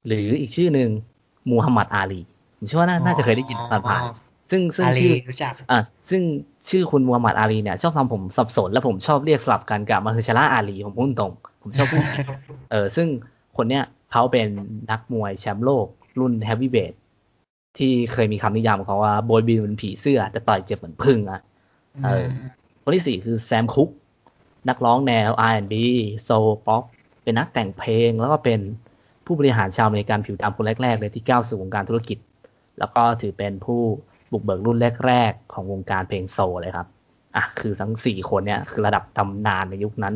หรืออีกชื่อหนึ่งมูฮัมหมัดอาลีผมเชื่อว่าน่าน่าจะเคยได้ยินผ่านผ่านๆซึ่งซึ่งอาลีชื่อรู้จักอะซึ่งชื่อคุณมูฮัมหมัดอาลีเนี่ย ชอบทำผมสับสน และผมชอบเรียกสลับกันกับมาเฮอร์ชาลาอาลีผมพูดตรง ผมชอบพูดเออซึ่งคนเนี้ยเขาเป็นนักมวยแชมป์โลก รุ่นแฮฟวีเวทที่เคยมีคำนิยามของเขาว่าโบยบินเป็นผีเสื้อ แต่ต่อยเจ็บเหมือนผึ้งอะเออคนที่สี่คือแซมคุก นักร้องแนว R&B โซลป๊อปเป็นนักแต่งเพลง แล้วก็เป็นผู้บริหารชาวอเมริกันผิวดำคนแรก ๆ เลยที่ก้าวสู่วงการธุรกิจ แล้วก็ถือเป็นผู้บุกเบิกรุ่นแรก ๆ ของวงการเพลงโซลเลยครับอะคือทั้งสี่คนเนี่ยคือระดับตำนานในยุคนั้น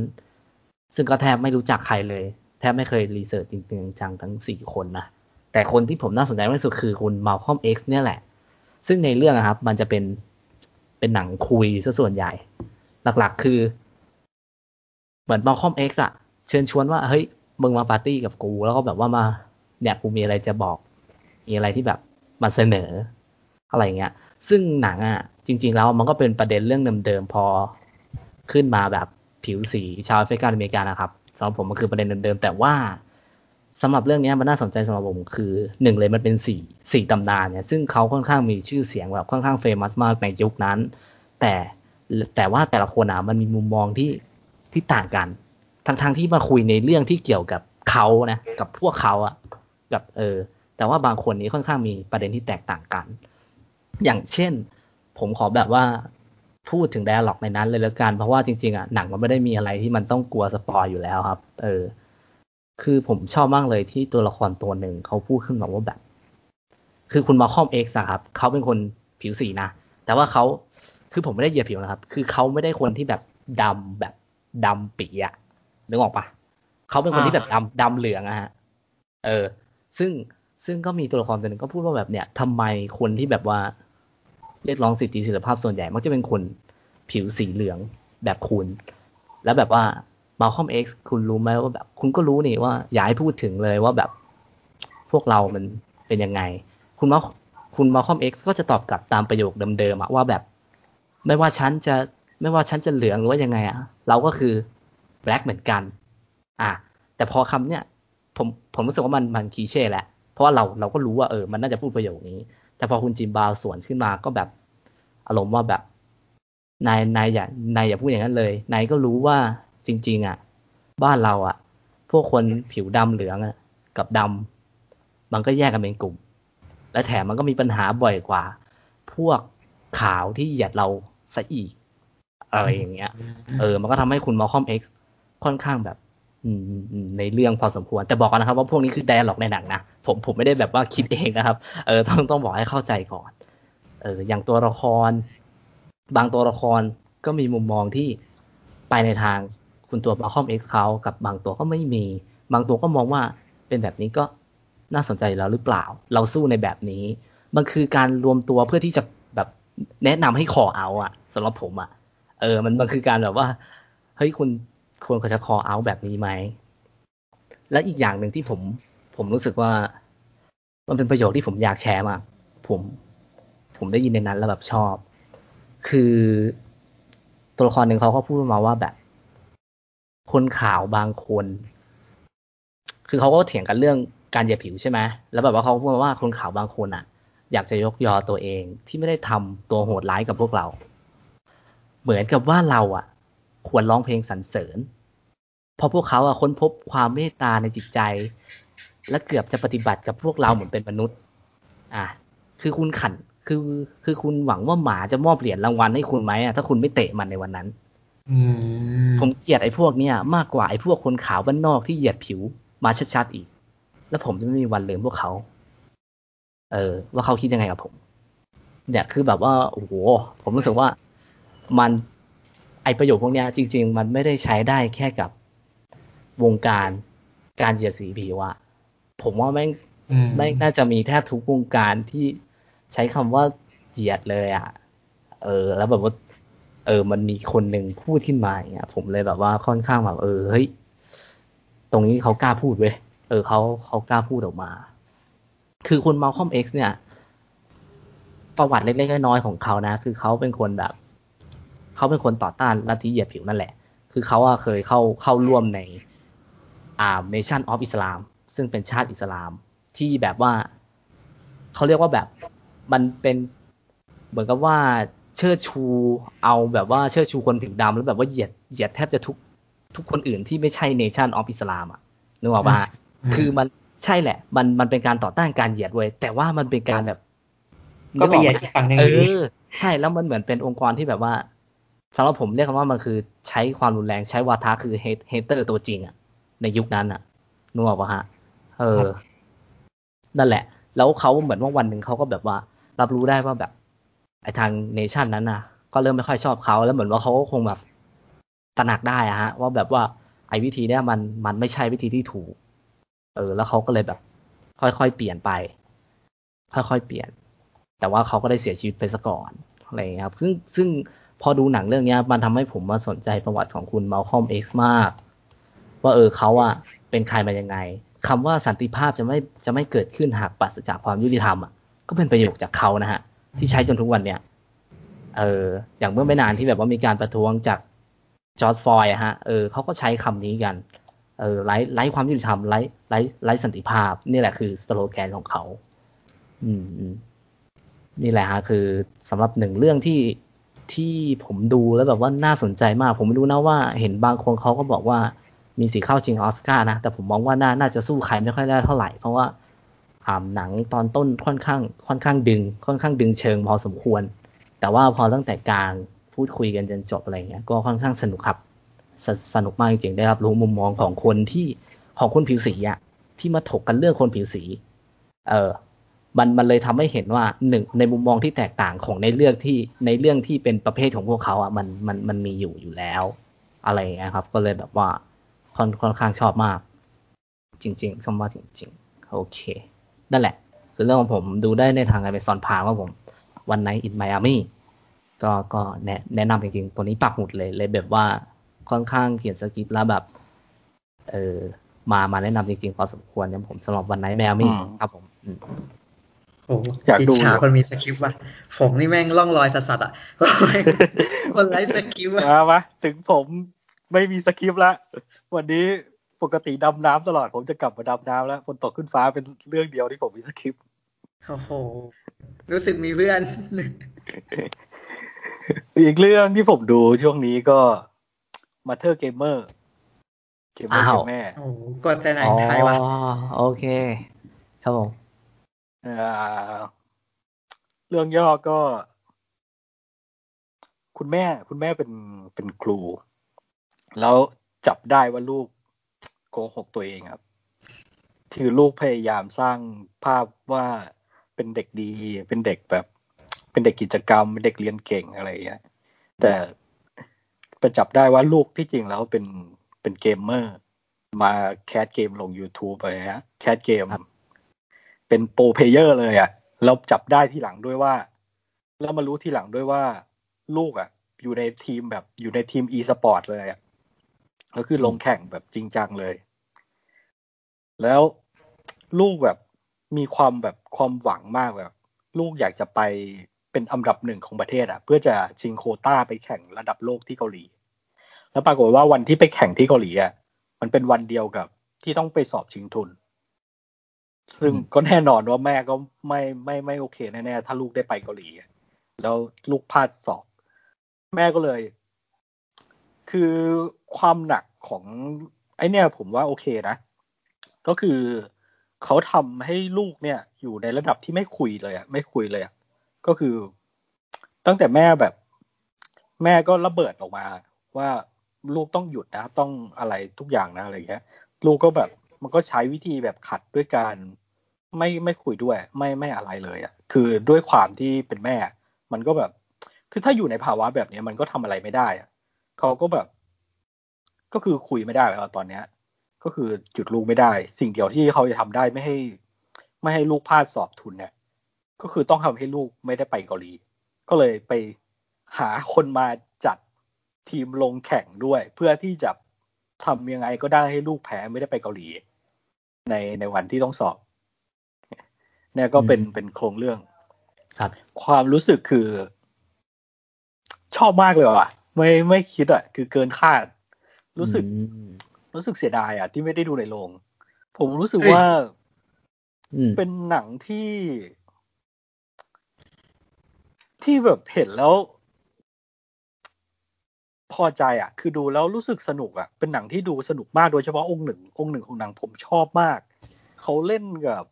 ซึ่งก็แทบไม่รู้จักใครเลย แทบไม่เคย research จริงๆจังทั้งสี่คนนะแต่คนที่ผมน่าสนใจมากที่สุดคือคุณมา l คอม X เนี่ยแหละ ซึ่งในเรื่องอะครับ มันจะเป็นเป็นหนังคุยซะส่วนใหญ่ หลักๆ คือ เหมือนมาคอม X อะเชิญชวนว่าเฮ้ยมึงมาปาร์ตี้กับกูแล้วก็แบบว่ามาเนี่ยกูมีอะไรจะบอก มีอะไรที่แบบมาเสนอ อะไรเงี้ย ซึ่งหนังอะจริง ๆ แล้วมันก็เป็นประเด็นเรื่องเดิมๆพอขึ้นมาแบบผิวสีชาวแอฟริกันอเมริกันนะครับสำหรับผมมันคือประเด็นเดิมๆแต่ว่าสำหรับเรื่องนี้มันน่าสนใจสำหรับผมคือหนึ่งเลยมันเป็นสี่สี่ตำนานเนี่ยซึ่งเขาค่อนข้างมีชื่อเสียงแบบค่อนข้างเฟมัสมากในยุคนั้น แต่แต่ว่าแต่ละคนอะมันมีมุมมองที่ ที่ต่างกัน ทั้งๆที่มาคุยในเรื่องที่เกี่ยวกับเขานะ กับพวกเขาอะกับเออ แต่ว่าบางคนนี้ค่อนข้างมีประเด็นที่แตกต่างกัน อย่างเช่น ผมขอแบบว่าพูดถึง d ด a l ล็อกในนั้นเลยแล้วกัน เพราะว่าจริงๆอะหนังมันไม่ได้มีอะไรที่มันต้องกลัว spoil อยู่แล้วครับ เออ คือผมชอบมากเลยที่ตัวละครตัวหนึ่งเขาพูดขึ้นมาว่าแบบ คือคุณ Malcolm X ครับเขาเป็นคนผิวสีนะ แต่ว่าเขาคือผมไม่ได้เหยียดผิวนะครับ คือเขาไม่ได้คนที่แบบดำแบบ ดำปีอะนึกออกปะเขาเป็นคนที่แบบดำดำเหลืองอะฮะ เออ ซึ่งซึ่งก็มีตัวละครตัวหนึ่งก็พูดว่าแบบเนี่ยทำไมคนที่แบบว่าเรียกร้องสิทธิเสรีภาพส่วนใหญ่ มักจะเป็นคนผิวสีเหลืองแบบคุณ แล้วแบบว่ามาคอมเอ็กซ์คุณรู้ไหมว่าแบบ คุณก็รู้นี่ว่า อย่าให้พูดถึงเลยว่าแบบพวกเรามันเป็นยังไง คุณมาคุณมาคอมเอ็กซ์ก็จะตอบกลับตามประโยคเดิมๆอะว่าแบบ ไม่ว่าฉันจะ ไม่ว่าฉันจะเหลืองหรือว่ายังไงอะเราก็คือแบล็กเหมือนกัน อะแต่พอคำเนี้ยผมผมรู้สึกว่ามันมันคีเช่แหละ เพราะว่าเราเราก็รู้ว่าเออมันน่าจะพูดประโยคนี้ แต่พอคุณจิมบาวสวนขึ้นมาก็แบบ อารมณ์ว่าแบบนายนายอย่านายอย่าพูดอย่างนั้นเลยนายก็รู้ว่าจริง ๆ อะ บ้านเราอะ พวกคนผิวดำเหลืองอะ กับดำมันก็แยกกันเป็นกลุ่ม และแถมมันก็มีปัญหาบ่อยกว่า พวกขาวที่เหยียดเราซะอีก อะไรอย่างเงี้ย เออ มันก็ทำให้คุณมาคอมเอ็กซ์ค่อนข้างแบบอืมอืมในเรื่องพอสมควร แต่บอกกันนะครับว่าพวกนี้คือ d ด a l ล็อกในหนังนะ ผมผมไม่ได้แบบว่าคิดเองนะครับ เออ ต้องต้องบอกให้เข้าใจก่อน เออ อย่างตัวละคร บางตัวละครก็มีมุมมองที่ไปในทางคุณตัวมาคอมเอ็กซ์เขากับบางตัวก็ไม่มี บางตัวก็มองว่าเป็นแบบนี้ก็น่าสนใจแล้วหรือเปล่า เราสู้ในแบบนี้ มันคือการรวมตัวเพื่อที่จะแบบแนะนำให้ขอเอาอะสำหรับผมอะ เออ มันมันคือการแบบว่าเฮ้ยคุณควรจะคอเอาแบบนี้ไหม และอีกอย่างหนึ่งที่ผม ผมรู้สึกว่า มันเป็นประโยคที่ผมอยากแชร์มากผมผมได้ยินในนั้นแล้วแบบชอบ คือตัวละครหนึ่งเขาก็พูดมาว่าแบบ คนข่าวบางคน คือเขาก็เถียงกันเรื่องการเหยียดผิวใช่ไหมแล้วแบบว่าเขาพูดมาว่าคนข่าวบางคนอะ อยากจะยกยอตัวเองที่ไม่ได้ทำตัวโหดร้ายกับพวกเรา เหมือนกับว่าเราอะ ควรร้องเพลงสรรเสริญ เพราะพวกเขาอะค้นพบความเมตตาในจิตใจ และเกือบจะปฏิบัติกับพวกเราเหมือนเป็นมนุษย์ อะคือคุณขันคือคือคุณหวังว่าหมาจะมอบเหรียญรางวัลให้คุณไหมอะถ้าคุณไม่เตะมันในวันนั้นอืมผมเกลียดไอ้พวกเนี้ยมากกว่าไอ้พวกคนขาวบ้านนอกที่เหยียดผิวมาชัดๆอีก แล้วผมจะไม่มีวันลืมพวกเขา เออ ว่าเขาคิดยังไงกับผม เนี่ยคือแบบว่าโอ้โหผมรู้สึกว่า มันไอประโยคพวกเนี้ยจริง ๆ มันไม่ได้ใช้ได้แค่กับวงการการเหยียดสีผิวอะผมว่าแม่งอืมไม่งน่าจะมีแทบทุกวงการที่ใช้คำว่าเหยียดเลยอะ่ะเออ แล้วแบบว่า เออ มันมีคนหนึ่งพูดขึ้นมาอย่างเงี้ย ผมเลยแบบว่าค่อนข้างแบบ เออเฮ้ยตรงนี้เขากล้าพูดเว้ยเออเขาเขากล้าพูดออกมา คือคุณมาคอมเอ็กซ์เนี่ย ประวัติเล็กๆน้อยๆของเขานะ คือเขาเป็นคนแบบ เขาเป็นคนต่อต้านลัทธิเหยียดผิวนั่นแหละ คือเขาอะเคยเข้าเข้าร่วมในอ่า Nation of Islam ซึ่งเป็นชาติอิสลามที่แบบว่าเขาเรียกว่าแบบมันเป็นเหมือนกับว่าเชิดชูเอาแบบว่าเชิดชูคนผิวดำแล้วแบบว่าเหยียดเหยียดแทบจะทุกทุกคนอื่นที่ไม่ใช่ Nation of Islam อะนึกออกปะคือมันใช่แหละ มันมันเป็นการต่อต้านการเหยียดเว้ยแต่ว่ามันเป็นการแบบ ก็ไปเหยียดอีกฝั่งหนึ่งเออยู่ดีอใช่แล้วมันเหมือนเป็นองค์กรที่แบบว่า สำหรับผมเรียกว่ามันคือใช้ความรุนแรงใช้วาทะคือ hater ตัวจริงอะในยุคนั้นอะนึกออกปะฮะ เออ นั่นแหละ แล้วเขาเหมือนว่าวันหนึ่งเขาก็แบบว่า รับรู้ได้ว่าแบบ ไอ้ทาง Nation นั้นน่ะก็เริ่มไม่ค่อยชอบเขาแล้วเหมือนว่าเขาก็คงแบบตระหนักได้อะฮะ ว่าแบบว่าไอ้วิธีเนี้ยมันมันไม่ใช่วิธีที่ถูก เออ แล้วเขาก็เลยแบบ ค่อยๆเปลี่ยนไป ค่อยๆเปลี่ยน แต่ว่าเขาก็ได้เสียชีวิตไปซะก่อนอะไรอย่างเงี้ยครับ ซึ่งซึ่ง พอดูหนังเรื่องนี้มันทำให้ผมมาสนใจประวัติของคุณมาลคอมเอ็กซ์มาก ว่าเออเขาอะเป็นใครมายังไงคำว่าสันติภาพจะไม่จะไม่เกิดขึ้นหากปราศจากความยุติธรรมอะก็เป็นประโยคจากเขานะฮะ ที่ใช้จนทุกวันเนี้ยเอออย่างเมื่อไม่นานที่แบบว่ามีการประท้วงจากจอร์จ ฟลอยด์อะฮะเออเขาก็ใช้คำนี้กันเออไร้ไร้ความยุติธรรมไร้ไร้ไร้สันติภาพ นี่แหละคือสโลแกนของเขา อืมอืมนี่แหละฮะคือสำหรับหนึ่งเรื่องที่ ที่ผมดูแล้วแบบว่าน่าสนใจมาก ผมไม่รู้นะว่าเห็นบางคนเขาก็บอกว่ามีสิทธิ์เข้าชิงออสการ์นะ แต่ผมมองว่าน่าน่าจะสู้ใครไม่ค่อยได้เท่าไหร่ เพราะว่าอ่าหนังตอนต้นค่อนข้างค่อนข้างดึง ค่อนข้างดึงเชิงพอสมควร แต่ว่าพอตั้งแต่กลางพูดคุยกันจนจบอะไรเงี้ยก็ค่อนข้างสนุกครับสสนุกมากจริงๆได้รับรู้มุมมองของคนที่ของคนผิวสีอะที่มาถกกันเรื่องคนผิวสี เออ มันมันเลยทำให้เห็นว่าหนึ่งในมุมมองที่แตกต่างของในเรื่องที่ในเรื่องที่เป็นประเภทของพวกเขาอะมันมันมันมีอยู่อยู่แล้ว อะไรอย่างเงี้ยครับ ก็เลยแบบว่าค่อนค่อนข้างชอบมาก จริงๆชมว่าจริง ๆ โอเค นั่นแหละ คือเรื่องของผมดูได้ในทาง Amazon Prime ว่าผมวันไน in Miami ก็ก็แนะแนะนำจริงๆ ตัวนี้ปักหมุดเลยเลยแบบว่าค่อนข้างเขียนสคริปต์แล้วแบบเออมามาแนะนำจริงๆพอสมควรเนี่ยผมสำหรับวันไน Miami อืมครับผมอืม โอ้โหอยากดูจฉาคนมีสคริปต์ว่ะ ผมนี่แม่งล่องลอยสัสๆอะคนไร้สคริปต์อะมามาถึงผมไม่มีสคริปต์ละ วันนี้ปกติดำน้ำตลอด ผมจะกลับมาดำน้ำแล้วฝนตกขึ้นฟ้าเป็นเรื่องเดียวที่ผมมีสคริปต์โอ้โห รู้สึกมีเพื่อน อีกเรื่องที่ผมดูช่วงนี้ก็มาเธอร์เกมเมอร์เกมเมอร์อ้าวแม่โอ้โหกดแต่ไหนไทยว่ะอ๋อโอเค ครับผมอ่า เรื่องย่อก็ คุณแม่ คุณแม่เป็นเป็นครู แล้วจับได้ว่าลูกโกหกตัวเองครับ คือลูกพยายามสร้างภาพว่าเป็นเด็กดี เป็นเด็กแบบ เป็นเด็กกิจกรรม เป็นเด็กเรียนเก่งอะไรอย่างเงี้ยแต่ไปจับได้ว่าลูกที่จริงแล้วเป็นเป็นเกมเมอร์ มา cast เกมลง YouTube อะไรฮะ cast เกม เป็น pro player เลยอะเราจับได้ที่หลังด้วยว่า แล้วมารู้ทีหลังด้วยว่าลูกอะ อยู่ในทีมแบบอยู่ในทีม e สปอร์ตเลยอะก็คือลงแข่งแบบจริงจังเลย แล้วลูกแบบมีความแบบความหวังมากแบบ ลูกอยากจะไปเป็นอันดับหนึ่งของประเทศอะ เพื่อจะชิงโคต้าไปแข่งระดับโลกที่เกาหลี แล้วปรากฏว่าวันที่ไปแข่งที่เกาหลีอะมันเป็นวันเดียวกับที่ต้องไปสอบชิงทุน ซึ่งอืมก็แน่นอนว่าแม่ก็ไม่ไม่ไม่โอเคแน่ๆถ้าลูกได้ไปเกาหลีอะแล้วลูกพลาดสอบ แม่ก็เลย คือความหนักของไอเนี่ยผมว่าโอเคนะ ก็คือเขาทำให้ลูกเนี่ย อยู่ในระดับที่ไม่คุยเลยอะไม่คุยเลยอะก็คือตั้งแต่แม่แบบ แม่ก็ระเบิดออกมา ว่าลูกต้องหยุดนะ ต้องอะไรทุกอย่างนะอะไรเงี้ย ลูกก็แบบ มันก็ใช้วิธีแบบขัดด้วยการไม่ไม่คุยด้วย ไม่ไม่อะไรเลยอะ่ะ คือด้วยความที่เป็นแม่ มันก็แบบ คือถ้าอยู่ในภาวะแบบนี้มันก็ทำอะไรไม่ได้อะเขาก็แบบ ก็คือคุยไม่ได้แล้วตอนเนี้ย ก็คือหยุดลูกไม่ได้ สิ่งเดียวที่เขาจะทำได้ไม่ให้ ไม่ให้ลูกพลาดสอบทุนเนี่ย ก็คือต้องทำให้ลูกไม่ได้ไปเกาหลี ก็เลยไปหาคนมาจัดทีมลงแข่งด้วย เพื่อที่จะทำยังไงก็ได้ให้ลูกแพ้ไม่ได้ไปเกาหลี ในในวันที่ต้องสอบในเนี่ยก็เป็นอืมเป็นโครงเรื่อง ครับ ความรู้สึกคือ ชอบมากเลยว่ะ ไม่ไม่คิดอะ คือเกินคาด รู้สึกอืมรู้สึกเสียดายอะ ที่ไม่ได้ดูในโรงผมรู้สึกเอ้ยว่าอืมเป็นหนังที่ ที่แบบเห็นแล้วพ อใจอะ คือดูแล้วรู้สึกสนุกอะ เป็นหนังที่ดูสนุกมากโดยเฉพาะองค์หนึ่ง องค์หนึ่งของหนังผมชอบมาก เขาเล่นกับ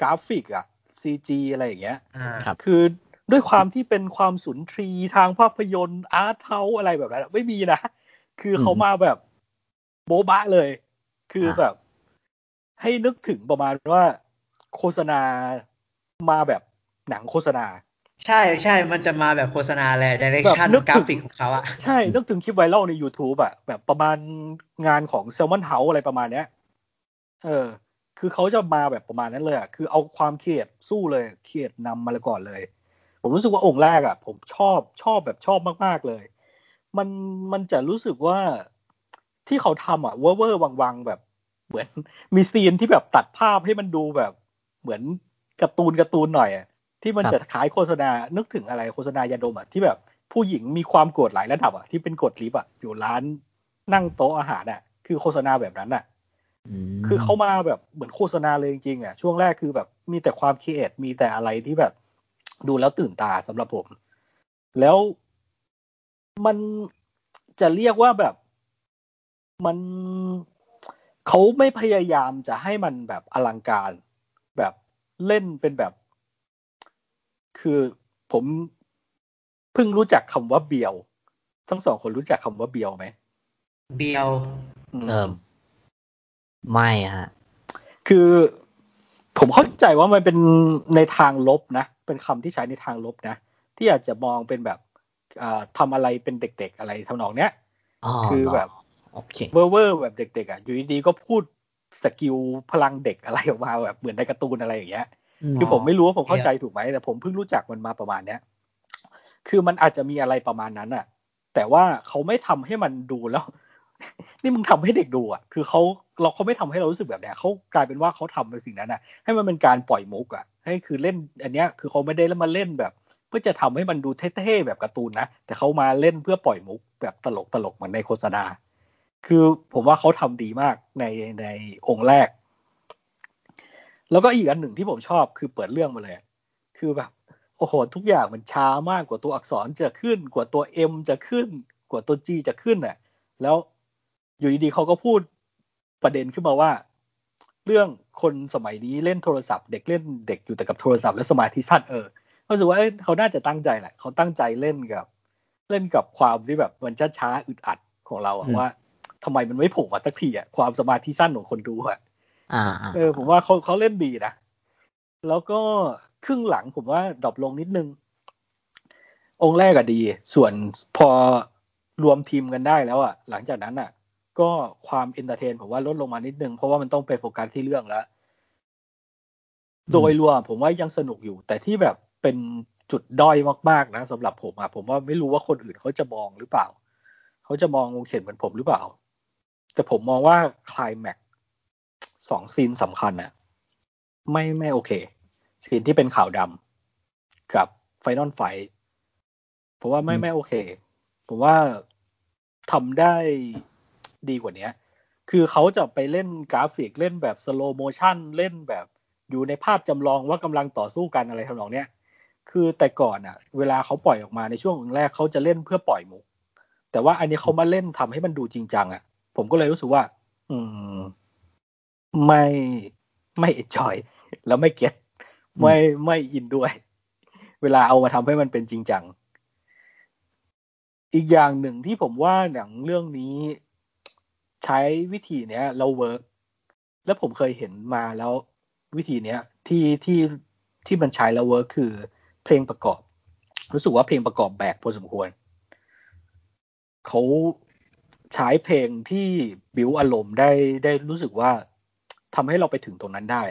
กราฟิกอะ CG อะไรอย่างเงี้ยอ่าครับคือด้วยความที่เป็นความสุนทรีย์ทางภาพยนตร์ art house อะไรแบบนั้นอะไม่มีนะ คือเขามาแบบโบ๊ะบะเลย คือแบบ ให้นึกถึงประมาณว่าโฆษณามาแบบหนังโฆษณา ใช่ใช่มันจะมาแบบโฆษณาแหละดิเรกชันแบบนึกถึงกราฟิกของเขาอะใช่ นึกถึงคลิปไวรัลใน YouTube อะแบบประมาณงานของ s ซ l m o n House อะไรประมาณเนี้ย เออ คือเขาจะมาแบบประมาณนั้นเลยอะคือเอาความเครียดสู้เลยเครียดนำมาเลยก่อนเลย ผมรู้สึกว่าองค์แรกอะผมชอบชอบแบบชอบมาก ๆ เลย มันมันจะรู้สึกว่าที่เขาทำอะเวอร์เวอร์วังๆ แบบ เหมือนมี scene ที่แบบตัดภาพให้มันดูแบบ เหมือนการ์ตูนการ์ตูนหน่อยอะ ที่มันครับจะขายโฆษณา นึกถึงอะไรโฆษณายาดมอะที่แบบผู้หญิงมีความโกรธหลายระดับอะที่เป็นกดลิฟต์อะอยู่ร้านนั่งโต๊ะอาหารอะคือโฆษณาแบบนั้นอะมคือเขามาแบบเหมือนโฆษณาเลยจริงๆอะช่วงแรกคือแบบมีแต่ความ create มีแต่อะไรที่แบบดูแล้วตื่นตาสำหรับผม แล้วมันจะเรียกว่าแบบมันเขาไม่พยายามจะให้มันแบบอลังการ แบบเล่นเป็นแบบ คือผมเพิ่งรู้จักคำว่าเบียว ทั้งสองคนรู้จักคำว่าเบียวไหม เบียวอืมเอิ่มไม่ฮะ คือผมเข้าใจว่ามันเป็นในทางลบนะ เป็นคำที่ใช้ในทางลบนะ ที่อาจจะมองเป็นแบบอ่าทำอะไรเป็นเด็ก ๆ อะไรทำนองเนี้ยอ๋อคือแบบโอเคเวอร์เวอร์แบบเด็กๆอะอยู่ดีๆก็พูด skill พลังเด็กอะไรออกมาแบบเหมือนในการ์ตูนอะไรอย่างเงี้ย คือผมไม่รู้ว่าผมเข้าใจถูกไหมแต่ผมเพิ่งรู้จักมันมาประมาณเนี้ยคือมันอาจจะมีอะไรประมาณนั้นอะแต่ว่าเขาไม่ทำให้มันดูแล้ว นี่มึงทำให้เด็กดูอะ คือเขาเราเขาไม่ทำให้เรารู้สึกแบบเนี้ยเขากลายเป็นว่าเขาทำในสิ่งนั้นอะให้มันเป็นการปล่อยมุกอะ ให้คือเล่นอันเนี้ยคือเขาไม่ได้แล้วมาเล่นแบบ เพื่อจะทำให้มันดูเท่ๆแบบการ์ตูนนะ แต่เขามาเล่นเพื่อปล่อยมุกแบบตลกตลกๆเหมือนในโฆษณา คือผมว่าเขาทำดีมากในในองค์แรก แล้วก็อีกอันหนึ่งที่ผมชอบคือเปิดเรื่องมาเลยอะคือแบบโอ้โหทุกอย่างมันช้ามากกว่าตัวอักษรจะขึ้น กว่าตัว M จะขึ้น กว่าตัว G จะขึ้นน่ะ แล้วอยู่ดีๆเขาก็พูดประเด็นขึ้นมาว่า เรื่องคนสมัยนี้เล่นโทรศัพท์ เด็กเล่นเด็กอยู่แต่กับโทรศัพท์และสมาธิสั้นเออรู้สึกว่าเอ้ยเขาน่าจะตั้งใจแหละเขาตั้งใจเล่นกับ เล่นกับความที่แบบมันช้าช้าๆอึดอัดของเราอะอืมว่าทำไมมันไม่โผล่มาสักทีอะความสมาธิสั้นของคนดูอะอ่าอ่า เออผมว่าเขาเขาเล่นดีนะ แล้วก็ครึ่งหลังผมว่า drop ลงนิดนึง องค์แรกอะดี ส่วนพอรวมทีมกันได้แล้วอะหลังจากนั้นอะก็ความ entertain ผมว่าลดลงมานิดนึง เพราะว่ามันต้องไปโฟกัสที่เรื่องแล้ว โดยรวมผมว่ายังสนุกอยู่ แต่ที่แบบเป็นจุดด้อยมากๆนะสำหรับผมอะผมว่าไม่รู้ว่าคนอื่นเขาจะมองหรือเปล่า เขาจะมองวงเข็นเหมือนผมหรือเปล่า แต่ผมมองว่าคลายแม็ก สอง scene สำคัญอะไม่ไม่โอเค scene ที่เป็นขาวดำกับ final fight ผมว่าไม่ไม่โอเคผมว่าทำได้ดีกว่านี้คือเขาจะไปเล่นกราฟิกเล่นแบบ slow motion เล่นแบบอยู่ในภาพจำลองว่ากำลังต่อสู้กันอะไรทำนองเนี้ยคือแต่ก่อนอะเวลาเขาปล่อยออกมาในช่วงแรกเขาจะเล่นเพื่อปล่อยมุก แต่ว่าอันนี้เขามาเล่นทำให้มันดูจริงจังอะผมก็เลยรู้สึกว่า อืม ไม่ไม่ enjoy แล้วไม่ get ไม่ไม่อินด้วย เวลาเอามาทำให้มันเป็นจริงจัง อีกอย่างหนึ่งที่ผมว่าหนังเรื่องนี้ใช้วิธีเนี้ยแล้ว work แล้วผมเคยเห็นมาแล้ววิธีเนี้ยที่ที่ที่มันใช้แล้ว work คือเพลงประกอบ รู้สึกว่าเพลงประกอบแบกพอสมควรเขาใช้เพลงที่บิวอารมณ์ได้ได้รู้สึกว่า ทำให้เราไปถึงตรงนั้นได้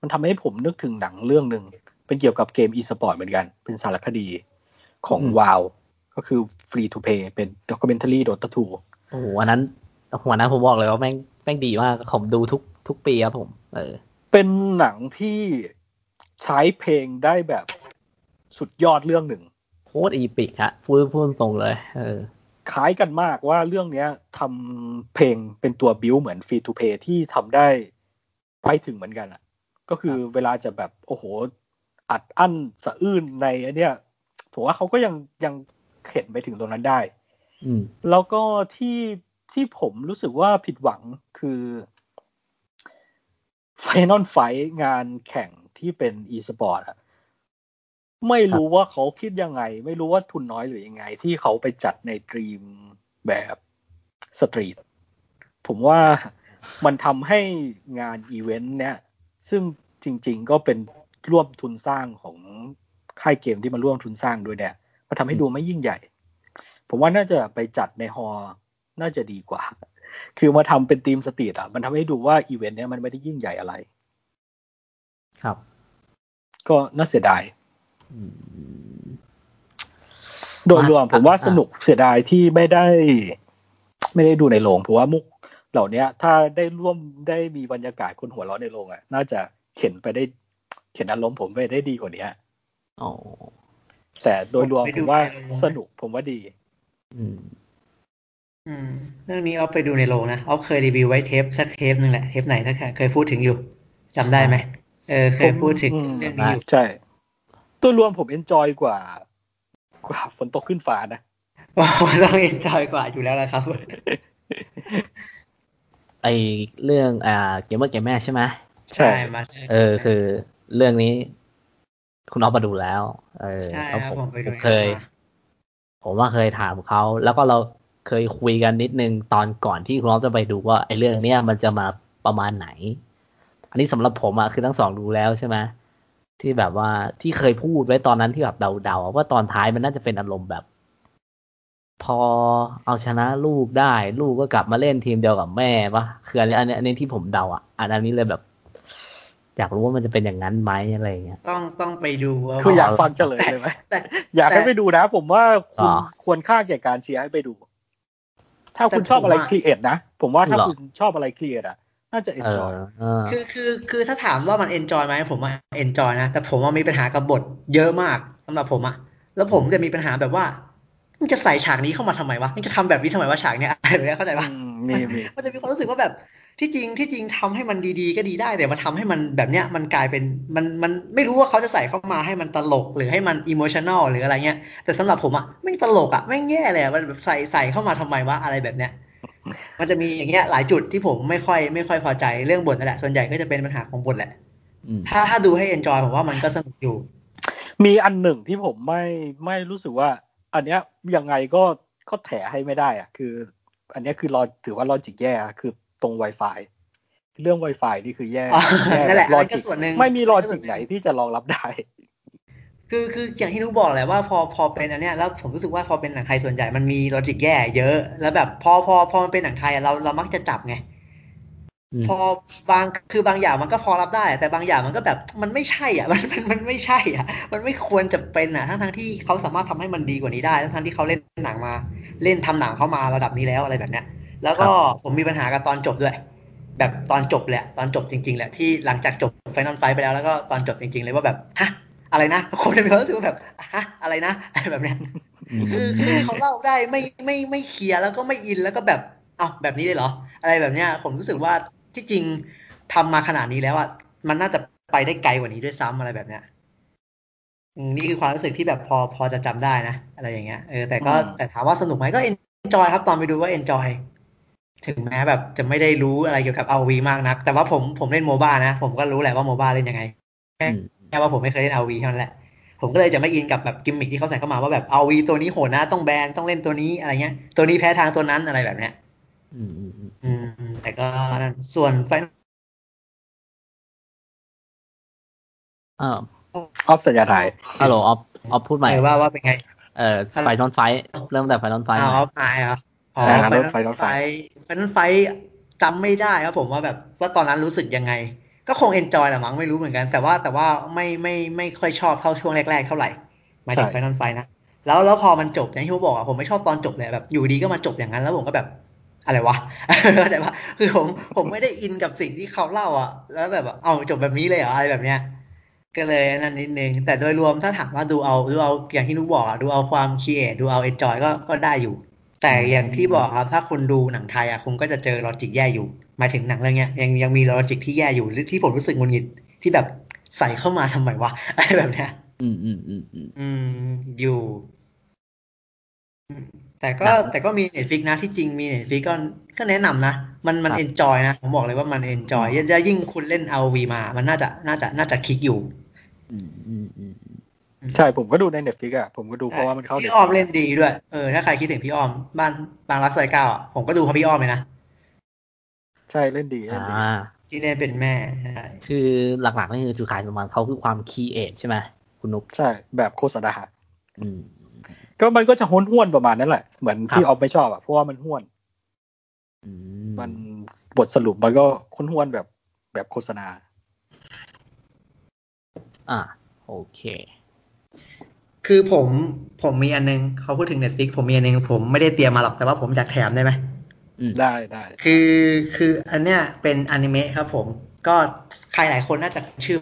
มันทำให้ผมนึกถึงหนังเรื่องหนึ่งเป็นเกี่ยวกับเกม e-sport เหมือนกัน เป็นสารคดีของอืมวาวก็คือ free to play เป็น documentary Dota 2โอ้โหอันนั้นหัวนั้นผมบอกเลยว่าแม่งแม่งดีมากผมดูทุกทุกปีครับผม เออ เป็นหนังที่ใช้เพลงได้แบบสุดยอดเรื่องหนึ่งโคตรอีปิกฮะพูดพูดตรงเลย เออคล้ายกันมากว่าเรื่องเนี้ยทำเพลงเป็นตัวบิวเหมือนฟรีทูเพย์ที่ทำได้ ไปถึงเหมือนกันอะ ก็คือเวลาจะแบบโอ้โห อัดอั้นสะอื้นในอันเนี้ยผมว่าเขาก็ยังยังเข็นไปถึงตรงนั้นได้อืมแล้วก็ที่ที่ผมรู้สึกว่าผิดหวังคือfinal fight งานแข่งที่เป็นอีสปอร์ตอะไม่รู้ว่าเขาคิดยังไง ไม่รู้ว่าทุนน้อยหรือยังไง ที่เขาไปจัดในดรีมแบบ street ผมว่า มันทำให้งานอีเวนต์เนี้ยซึ่งจริง ๆ ก็เป็นร่วมทุนสร้างของค่ายเกมที่มาร่วมทุนสร้างด้วยเนี่ยมาทำให้ดูไม่ยิ่งใหญ่ ผมว่าน่าจะไปจัดในฮอน่าจะดีกว่า คือมาทำเป็นทีมสตรีทอะ มันทำให้ดูว่าอีเวนต์เนี้ยมันไม่ได้ยิ่งใหญ่อะไร ครับ ก็น่าเสียดายโดยรวมผมว่าสนุกเสียดายที่ไม่ได้ ไม่ได้ดูในโรงเพราะว่ามุก เหล่านี้ถ้าได้ร่วมได้มีบรรยากาศคนหัวเราะในโรงอะ น่าจะเข็นไปได้ เข็นอารมณ์ผมไปได้ดีกว่านี้อ๋อแต่โดยรวมผมว่าสนุกผมว่าดี อืม อืม เรื่องนี้เอาไปดูในโรงนะเอาเคยรีวิวไว้เทปสักเทปหนึ่งแหละเทปไหนถ้าเคยพูดถึงอยู่จำได้ไหมเออเคยพูดถึงเรื่องนี้อยู่ใช่ ตัวรวมผม enjoy กว่า กว่าฝนตกขึ้นฟ้านะต้อง enjoy กว่าอยู่แล้วละครับ ไอเรื่องอ่าเกมเมอร์เกมแม่ใช่ไหมใช่มาเออคือเรื่องนี้ คุณออฟมาดูแล้ว เออใช่ครับผมเคย ผมว่าเคยถามเขาแล้วก็เราเคยคุยกันนิดนึงตอนก่อนที่คุณออฟจะไปดูว่าไอเรื่องเนี้ยมันจะมาประมาณไหน อันนี้สำหรับผมอะคือทั้งสองดูแล้วใช่ไหมที่แบบว่าที่เคยพูดไว้ตอนนั้นที่แบบเดาๆว่าตอนท้ายมันน่าจะเป็นอารมณ์แบบ พอเอาชนะลูกได้ ลูกก็กลับมาเล่นทีมเดียวกับแม่ปะคืออันนี้อันนี้อันนี้ที่ผมเดาอะอันนี้เลยแบบ อยากรู้ว่ามันจะเป็นอย่างนั้นไหมอะไรเงี้ย ต้องต้องไปดูคืออยากฟังเฉลยเลยไหมอยากให้ไปดูนะ ผมว่าคุณควรค่าแก่การเชียร์ให้ไปดู ถ้าคุณชอบอะไร create นะ ผมว่าถ้าคุณชอบอะไร create อะ น่าจะเ enjoyคือคือคือถ้าถามว่ามัน enjoy ไหมผมว่า enjoy นะ แต่ผมว่ามีปัญหากับบทเยอะมากสำหรับผมอะแล้วผมจะมีปัญหาแบบว่า มันจะใส่ฉากนี้เข้ามาทำไมวะมันจะทำแบบนี้ทำไมวะฉากเนี้ยอะไรแบบนี้เข้าใจปะมันจะมีความรู้สึกว่าแบบที่จริงที่จริงทำให้มันดีๆ ก็ดีได้ แต่มาทำให้มันแบบเนี้ยมันกลายเป็นมันมันไม่รู้ว่าเขาจะใส่เข้ามาให้มันตลกหรือให้มัน emotional หรืออะไรเงี้ย แต่สำหรับผมอะไม่ตลกอะไม่แย่เลยมันแบบใส่ใส่เข้ามาทำไมวะอะไรแบบเนี้ยมันจะมีอย่างเงี้ยหลายจุดที่ผมไม่ค่อยไม่ค่อยพอใจเรื่องบทนั่นแหละส่วนใหญ่ก็จะเป็นปัญหาของบทแหละถ้าถ้าดูให้ enjoy ผมว่ามันก็สนุกอยู่ มีอันหนึ่งที่ผมไม่ไม่รู้สึกว่า อันเนี้ยยังไงก็ก็แถให้ไม่ได้อะคือ อันนี้คือรอถือว่า logic แย่คือตรง Wi-Fi เรื่อง Wi-Fi นี่คือแย่นั่นแหละ logic ไม่มี logic ไหนที่จะรองรับได้ คือคืออย่างที่นุกบอกแหละว่าพอพอเป็นอันเนี้ยแล้วผมรู้สึกว่าพอเป็นหนังไทยส่วนใหญ่มันมี logic แย่เยอะ แล้วแบบพอพอพอมันเป็นหนังไทยเราเรามักจะจับไง พอบางคือบางอย่างมันก็พอรับได้ แต่บางอย่างมันก็แบบมันไม่ใช่อะมันมันมันไม่ใช่อะ มันไม่ควรจะเป็นอะทั้งทั้งที่เขาสามารถทำให้มันดีกว่านี้ได้ทั้งทั้งที่เขาเล่นหนังมา เล่นทำหนังเข้ามาระดับนี้แล้วอะไรแบบเนี้ย แล้วก็ผมมีปัญหากับตอนจบด้วย แบบตอนจบแหละ ตอนจบจริงๆแหละที่หลังจากจบไฟนอลไฟไปแล้วแล้วก็ตอนจบจริง ๆ เลยว่าแบบฮะอะไรนะคนจะมีความรู้สึกแบบฮะอะไรนะอะไรแบบเนี้ยคือคือเขาเล่าได้ไม่ไม่ไม่เคลียร์แล้วก็ไม่อินแล้วก็แบบเอ้าแบบนี้เลยเหรอ อะไรแบบเนี้ยผมรู้สึกว่า ที่จริงทำมาขนาดนี้แล้วอะมันน่าจะไปได้ไกลกว่านี้ด้วยซ้ำอะไรแบบเนี้ยนี่คือความรู้สึกที่แบบพอพอจะจำได้นะ อะไรอย่างเงี้ยเออแต่ก็แต่ถามว่าสนุกไหมก็ enjoy ครับตอนไปดูว่า enjoy ถึงแม้แบบจะไม่ได้รู้อะไรเกี่ยวกับเอาวีมากนัก แต่ว่าผมผมเล่น MOBA นะ ผมก็รู้แหละว่า MOBA เล่นยังไงแค่ว่าผมไม่เคยเล่นเอาวีเท่านั้นแหละ ผมก็เลยจะไม่อินกับแบบกิมมิคที่เขาใส่เข้ามาว่าแบบเอาวีตัวนี้โหดนะต้อง ban ต้องเล่นตัวนี้อะไรเงี้ย ตัวนี้แพ้ทางตัวนั้นอะไรแบบเนี้ย อืมอืมอืม แต่ก็นั่นส่วน fightอ่าออฟสัญญาณหายฮัลโหลออฟออฟพูดใหม่ว่าว่าเป็นไง เออ final fight เริ่มแต่ final fight อ๋อ fight เหรออ๋อ final fight fight final fight จำไม่ได้ครับผมว่าแบบว่าตอนนั้นรู้สึกยังไง ก็คง enjoy แหละมั้งไม่รู้เหมือนกัน แต่ว่าแต่ว่าไม่ไม่ไม่ค่อยชอบเท่าช่วงแรกๆเท่าไหร่หมายถึง final fight นะแล้วแล้วพอมันจบอย่างที่ผมบอกอะผมไม่ชอบตอนจบเลยแบบอยู่ดีๆก็มาจบอย่างนั้น แล้วผมก็แบบ อะไรวะแต่ว่าคือผมผมไม่ได้อินกับสิ่งที่เขาเล่าอะ แล้วแบบเอาจบแบบนี้เลยเหรออะไรแบบเนี้ยก็เลยอันนั่นนิดนึง แต่โดยรวมถ้าถามว่าดูเอาดูเอาอย่างที่นุกบอกอะดูเอาความคิดดูเอา enjoy ก็ก็ได้อยู่ แต่อย่างที่บอกครับถ้าคุณดูหนังไทยอะคุณก็จะเจอ logic แย่อยู่หมายถึงหนังเรื่องเนี้ยยังยังมี logic ที่แย่อยู่หรือที่ผมรู้สึกหงุดหงิดที่แบบใส่เข้ามาทำไมวะอะไรแบบเนี้ยอืมอืมอืมอืมอืมอยู่อืม แต่ก็หนังแต่ก็มี Netflix นะที่จริงมี Netflix ก็ก็แนะนำนะ มันมันครับ enjoy นะ ผมบอกเลยว่ามัน enjoy แล้วยิ่งคุณเล่น RoV มา มันน่าจะน่าจะน่าจะคลิกอยู่อืมอืมอืมอืมใช่ผมก็ดูใน Netflix อะผมก็ดูเพราะว่ามันเข้าที่ Netflix อ้อมเล่นดีด้วย เออถ้าใครคิดถึงพี่อ้อมบ้านบางรักซอยเก้าอะผมก็ดูเพราะพี่อ้อมเลยนะ ใช่เล่นดีเล่นดีอ่าที่เล่นเป็นแม่ใช่คือหลักๆนี่คือจุดขายของมันเขาคือความคีเอทใช่ไหมคุณนุ๊กใช่แบบโฆษณาอืม ก็มันก็จะห้วนห้วนๆประมาณนั้นแหละ เหมือนครับที่ออฟไม่ชอบอะเพราะว่ามันห้วนอืมันบทสรุปมันก็ห้วนห้วนๆแบบแบบโฆษณา อ่า โอเค คือผมผมมีอันนึงเขาพูดถึง Netflix ผมมีอันนึงผมไม่ได้เตรียมมาหรอกแต่ว่าผมอยากแถมได้ไหมอืมได้ได้ คือคืออันเนี้ยเป็นอนิเมะครับผม ก็ใครหลายคนน่าจะชื่อ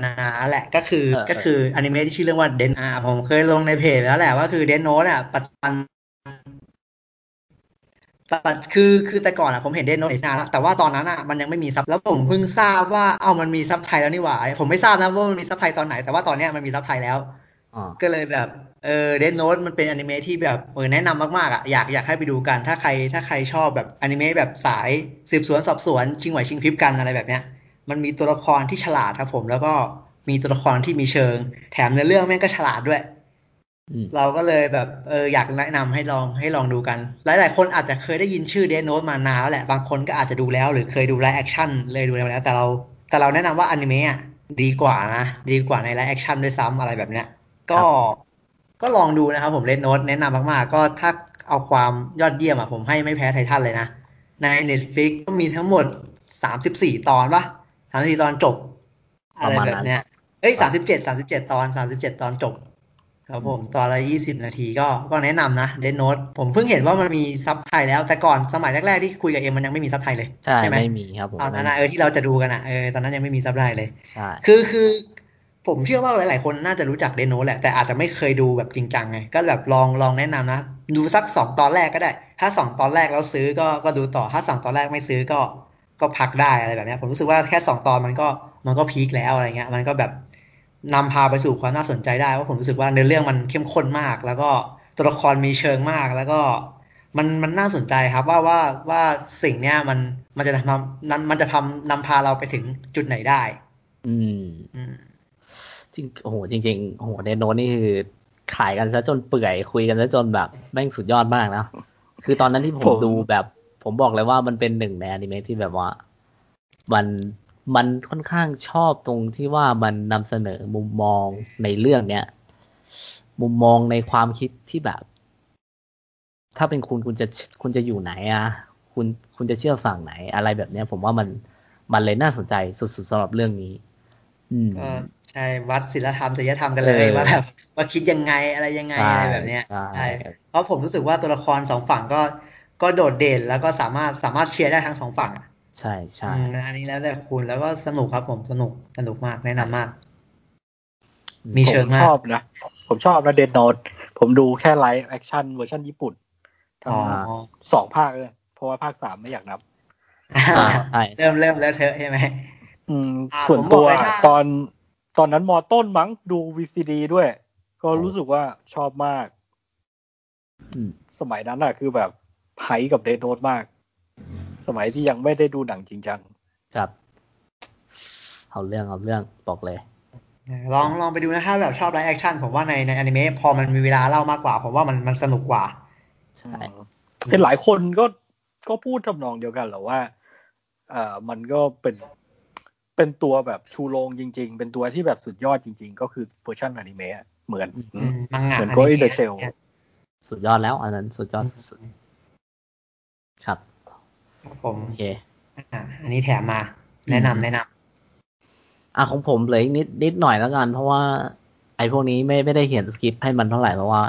นาแหละก็คือเออก็คืออนิเมะที่ชื่อเรื่องว่า Death Note ผมเคยลงในเพจแล้วแหละว่าคือ Death Note อะปัจจุบันปัจคือคือแต่ก่อนอะผมเห็น Death Note นานแล้วแต่ว่าตอนนั้นอะมันยังไม่มี sub แล้วผมเพิ่งทราบว่าเอ้ามันมี sub ไทยแล้วนี่หว่าผมไม่ทราบนะว่ามันมี sub ไทยตอนไหน แต่ว่าตอนเนี้ยมันมี sub ไทยแล้วอ่าก็เลยแบบเออ Death Note มันเป็นอนิเมะที่แบบเออแนะนำมากๆอะอยากอยากให้ไปดูกัน ถ้าใครถ้าใครชอบแบบอนิเมะแบบสายสืบสวนสอบสวนชิงไหวชิงพริบกันอะไรแบบเนี้ย มันมีตัวละครที่ฉลาดครับ ผมแล้วก็มีตัวละครที่มีเชิง แถมในเรื่องแม่งก็ฉลาดด้วยอืมเราก็เลยแบบเอออยากแนะนำให้ลองให้ลองดูกัน หลาย ๆ คนอาจจะเคยได้ยินชื่อ Death Note มานานแล้วแหละ บางคนก็อาจจะดูแล้ว หรือเคยดู live action เลยดูแล้ว แต่เรา แต่เราแนะนำว่าอนิเมะอะดีกว่านะ ดีกว่าใน live action ด้วยซ้ำอะไรแบบเนี้ย ก็ก็ลองดูนะครับผม Death Note แนะนำมากๆ ก็ถ้าเอาความยอดเยี่ยมอะผมให้ไม่แพ้ไททันเลยนะ ใน Netflix ก็มีทั้งหมดสามสิบสี่ตอนปะ สามสิบสี่ตอนจบ อะไรแบบเนี้ยเอ้ยสามสิบเจ็ดสามสิบเจ็ดตอนสามสิบเจ็ดตอนจบ ครับผมตอนละยี่สิบนาทีก็ก็แนะนำนะ Death Note ผมเพิ่งเห็นว่ามันมี sub ไทยแล้ว แต่ก่อนสมัยแรกๆที่คุยกับเอ็มมันยังไม่มี sub ไทยเลย ใช่ไหมไม่มีครับผมตอนนั้นนะเออที่เราจะดูกันอะเออตอนนั้นยังไม่มีซับไทยเลยใช่คือคือผมเชื่อว่าหลาย ๆ คนน่าจะรู้จักเดนโนแหละ แต่อาจจะไม่เคยดูแบบจริงจังไง ก็แบบลองลองแนะนำนะ ดูสักสองตอนแรกก็ได้ ถ้าสองตอนแรกแล้วซื้อก็ก็ดูต่อ ถ้าสองตอนแรกไม่ซื้อก็ ก็พักได้อะไรแบบเนี้ยผมรู้สึกว่าแค่สองตอนมันก็มันก็พีคแล้วอะไรเงี้ย มันก็แบบนำพาไปสู่ความน่าสนใจได้ว่าะผมรู้สึกว่าเนื้อเรื่องมันเข้มข้นมาก แล้วก็ตัวละครมีเชิงมากแล้วก็มันมันน่าสนใจครับว่าว่าว่าสิ่งเนี้ยมันมันจะทำนั้นมันจะทำนำพาเราไปถึงจุดไหนได้ อืมอืมจริงโอ้โหจริงๆโอ้โหเดนโนนี่คือขายกันซะจนเปื่อยคุยกันซะจนแบบแม่งสุดยอดมากนะ คือตอนนั้นที่ผผมมดูแบบ ผมบอกเลยว่ามันเป็นหนึ่งในอนิเมะที่แบบว่า มันมันค่อนข้างชอบตรงที่ว่ามันนำเสนอมุมมองในเรื่องเนี้ยมุมมองในความคิดที่แบบ ถ้าเป็นคุณคุณจะคุณจะอยู่ไหนอะคุณคุณจะเชื่อฝั่งไหน อะไรแบบเนี้ย ผมว่ามันมันเลยน่าสนใจสุดๆสำหรับเรื่องนี้ อืมก็ใช่วัดศีลธรรมจริยธรรมกันเลยเออว่าแบบว่าคิดยังไงอะไรยังไงใช่อะไรแบบเนี้ยใช่เพราะผมรู้สึกว่าตัวละครสองฝั่งก็ ก็โดดเด่นแล้วก็สามารถสามารถเชียร์ได้ทั้งสองฝั่งอะใช่ใช่อืมอันนี้แล้วแต่คุณแล้วก็สนุกครับผมสนุกสนุกมากแนะนำมาก มีผเชิงมมากชอบนะผมชอบนะ Death Note ผมดูแค่ live action เวอร์ชันญี่ปุ่นทั้อ๋งอสองภาคเลยเพราะว่าภาคสามไม่อยากนับอ่าใช่เริ่มเริ่มแล้วเธอะใช่ไหมอืมอ่าส่วนผมบตัอกวเลยถ้าตอนตอนนั้นมอต้นมั้งดู VCD ด้วย ก็รู้สึกว่าชอบมากอืมสมัยนั้นอะคือแบบ hype กับ Death Note มาก สมัยที่ยังไม่ได้ดูหนังจริงจัง ครับ เอาเรื่องเอาเรื่องบอกเลย ลองลองไปดูนะถ้าแบบชอบ live action ผมว่าในในอนิเมะพอมันมีเวลาเล่ามากกว่าผมว่ามันมันสนุกกว่า ใช่เห็นหลายคนก็ก็พูดทำนองเดียวกันแหละว่าเอ่อมันก็เป็นเป็นตัวแบบชูโรงจริง ๆ เป็นตัวที่แบบสุดยอดจริง ๆ ก็คือเวอร์ชันอนิเมะอะเหมือนอืมมังงะเหมือนอ Ghost นิ in the เมะ Shell สุดยอดแล้ว อันนั้นสุดยอดสุดๆ ครับครับผมโอเคอะอันนี้แถมมา แนะนำแนะนำอะของผมเหลยนิดนิดหน่อยแล้วกัน เพราะว่า ไอ้พวกนี้ไม่ไม่ได้เขียนสคริปต์ให้มันเท่าไหร่เพราะว่า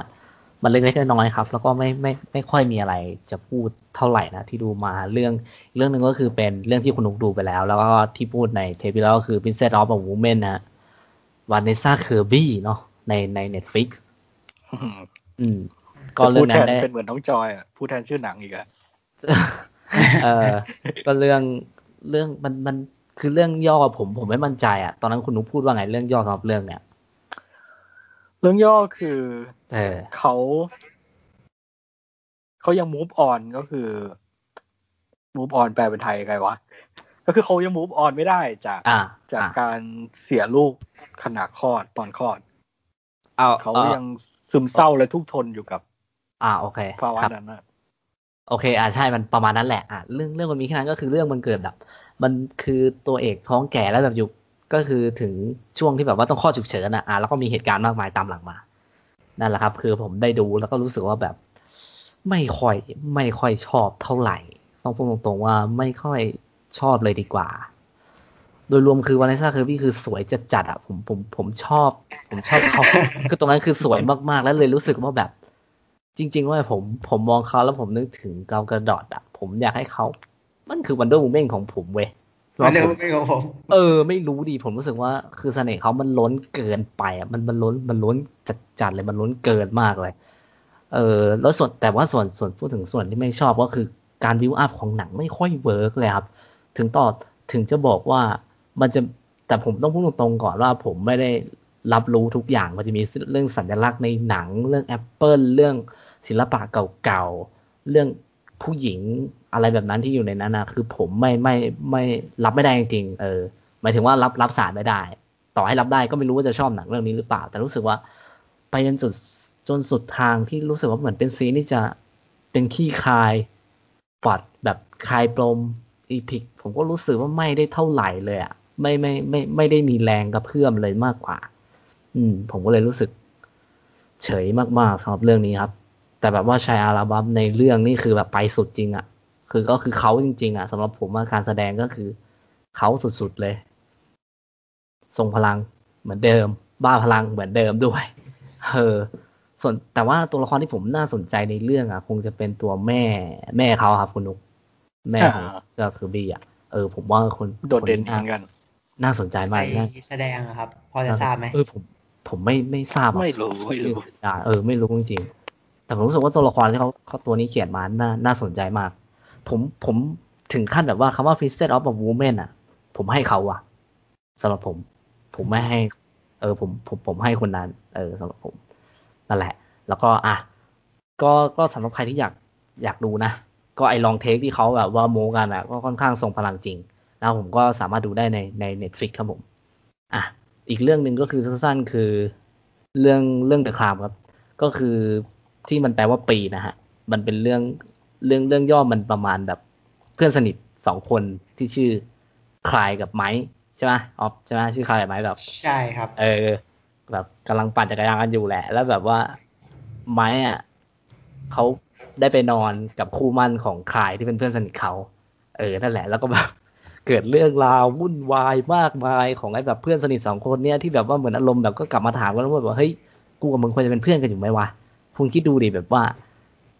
มันเล็กๆน้อยๆครับ แล้วก็ไม่ไม่ไม่ค่อยมีอะไรจะพูดเท่าไหร่นะที่ดูมาเรื่องเรื่องหนึ่งก็คือเป็นเรื่องที่คุณนุกดูไปแล้ว แล้วก็ที่พูดในเทปที่แล้วก็คือ Princess of a Woman นะวานเนซ่าเคอร์บี้เนาะในใน Netflix อืมก็เรื่องนั้นเป็นเหมือนน้องจอยอะผู้แทนชื่อหนังอีกอะ เออก็เรื่องเรื่องมันมันคือเรื่องย่อผมผมไม่มั่นใจอะตอนนั้นคุณนุ๊กพูดว่าไงเรื่องย่อสำหรับเรื่องเนี้ยเรื่องย่อคือเขาเขายัง move on ก็คือ move on แปลเป็นไทยไงวะก็คือเขายัง move on ไม่ได้จากจากการเสียลูกขณะคลอดตอนคลอดเอาเขายังซึมเศร้าและทุกทนอยู่กับ อ่าโอเคภาวะนั้นนะ โอเค อ่าใช่มันประมาณนั้นแหละ อะเรื่องเรื่องมันมีแค่นั้นก็คือเรื่องมันเกิดแบบ มันคือตัวเอกท้องแก่แล้วแบบอยู่ก็คือถึงช่วงที่แบบว่าต้องข้อฉุกเฉินอะอะแล้วก็มีเหตุการณ์มากมายตามหลังมานั่นแหละครับ คือผมได้ดูแล้วก็รู้สึกว่าแบบ ไม่ค่อยไม่ค่อยชอบเท่าไหร่ ต้องพูดตรงๆว่าไม่ค่อยชอบเลยดีกว่า โดยรวมคือ Vanessa Kirby คือสวยจัดจัดอะผมผมผมชอบ ผมชอบเขาคือตรงนั้นคือสวยมากๆ แล้วเลยรู้สึกว่าแบบ จริง ๆ ว่าผมผมมองเขาแล้วผมนึกถึง Gal Gadot อะ ผมอยากให้เขามันคือ Wonder Woman ของผมเว้ย Wonder Woman ของผมเออ ไม่รู้ดิผมรู้สึกว่าคือเสน่ห์เขามันล้นเกินไปอะมันมันล้นมันล้นจัดจัดเลยมันล้นเกินมากเลย เออ แล้วส่วนแต่ว่าส่วนส่วนพูดถึงส่วนที่ไม่ชอบก็คือการวิวอัพของหนังไม่ค่อย work เลยครับ ถึงต่อถึงจะบอกว่ามันจะแต่ผมต้องพูดตรงๆก่อนว่าผมไม่ได้รับรู้ทุกอย่างมันจะมีเรื่องสัญลักษณ์ในหนังเรื่องแอปเปิลเรื่อง ศิลปะเก่าๆ เรื่องผู้หญิงอะไรแบบนั้นที่อยู่ในนั้นนะคือผมไม่ไม่ไม่รับไม่ได้จริงๆเออหมายถึงว่ารับรับสารไม่ได้ ต่อให้รับได้ก็ไม่รู้ว่าจะชอบหนังเรื่องนี้หรือเปล่า แต่รู้สึกว่าไปจนจุดจนสุดทางที่รู้สึกว่าเหมือนเป็นซีนี่จะเป็นขี้คายปอดแบบคายปลมอีพิกผมก็รู้สึกว่าไม่ได้เท่าไหร่เลยอะ่ะไม่ไม่ไม่ไม่ได้มีแรงกระเพื่อมเลยมากกว่า อืม ผมก็เลยรู้สึกเฉยมากๆสำหรับเรื่องนี้ครับ แต่แบบว่าชายอาราบัมในเรื่องนี่คือแบบไปสุดจริงอะ่ะ คือก็คือเขาจริง ๆอะ่ะสำหรับผมว่าการแสดงก็คือเขาสุดๆเลย ทรงพลังเหมือนเดิม บ้าพลังเหมือนเดิมด้วย เออ ส่วนแต่ว่าตัวละครที่ผมน่าสนใจในเรื่องอะ คงจะเป็นตัวแม่แม่เขาครับคุณนุกแม่ของเจ้าคือบี้อะเออผมว่าคนโดดเด่นเหมือนกัน น่าสนใจมากนะแสดงครับ พอจะทราบไหมเออผมผมไม่ไม่ทราบไม่รู้ไม่รู้เออ ไม่รู้จริง แต่ผมรู้สึกว่าตัวละครที่เขาเขาตัวนี้เขียนมาน่าน่าสนใจมาก ผมผมถึงขั้นแบบว่าคำว่า Princess of a Woman อะ ผมให้เขาอะสำหรับผม ผมไม่ให้ เออผมผมผมให้คนนั้น เออสำหรับผมนั่นแหละ แล้วก็อะก็ก็สำหรับใครที่อยากอยากดูนะ ก็ไอลองเทคที่เขาแบบว่าโมกันอะ ก็ค่อนข้างทรงพลังจริงแล้วผมก็สามารถดูได้ในใน Netflix ครับผม อะ อีกเรื่องหนึ่งก็คือสั้นๆคือเรื่องเรื่องเดอะคลามครับ ก็คือ ที่มันแปลว่าปีนะฮะ มันเป็นเรื่องเรื่องเรื่องย่อมันประมาณแบบเพื่อนสนิทสองคนที่ชื่อคลายกับไม้ใช่ไหมออฟใช่ไหมชื่อคลายกับไม้แบบใช่ครับ เออ แบบกำลังปั่นจักรยานกันอยู่แหละ แล้วแบบว่าไม้อะเขาได้ไปนอนกับคู่มั่นของคลายที่เป็นเพื่อนสนิทเขา เออ นั่นแหละ แล้วก็แบบเกิดเรื่องราววุ่นวายมากมายของไอ้แบบเพื่อนสนิทสองคนเนี้ยที่แบบว่าเหมือนอารมณ์แบบก็กลับมาถามกันว่าแบบเฮ้ยกูกับมึงควรจะเป็นเพื่อนกันอยู่ไหมวะ คุณคิดดูดิแบบว่า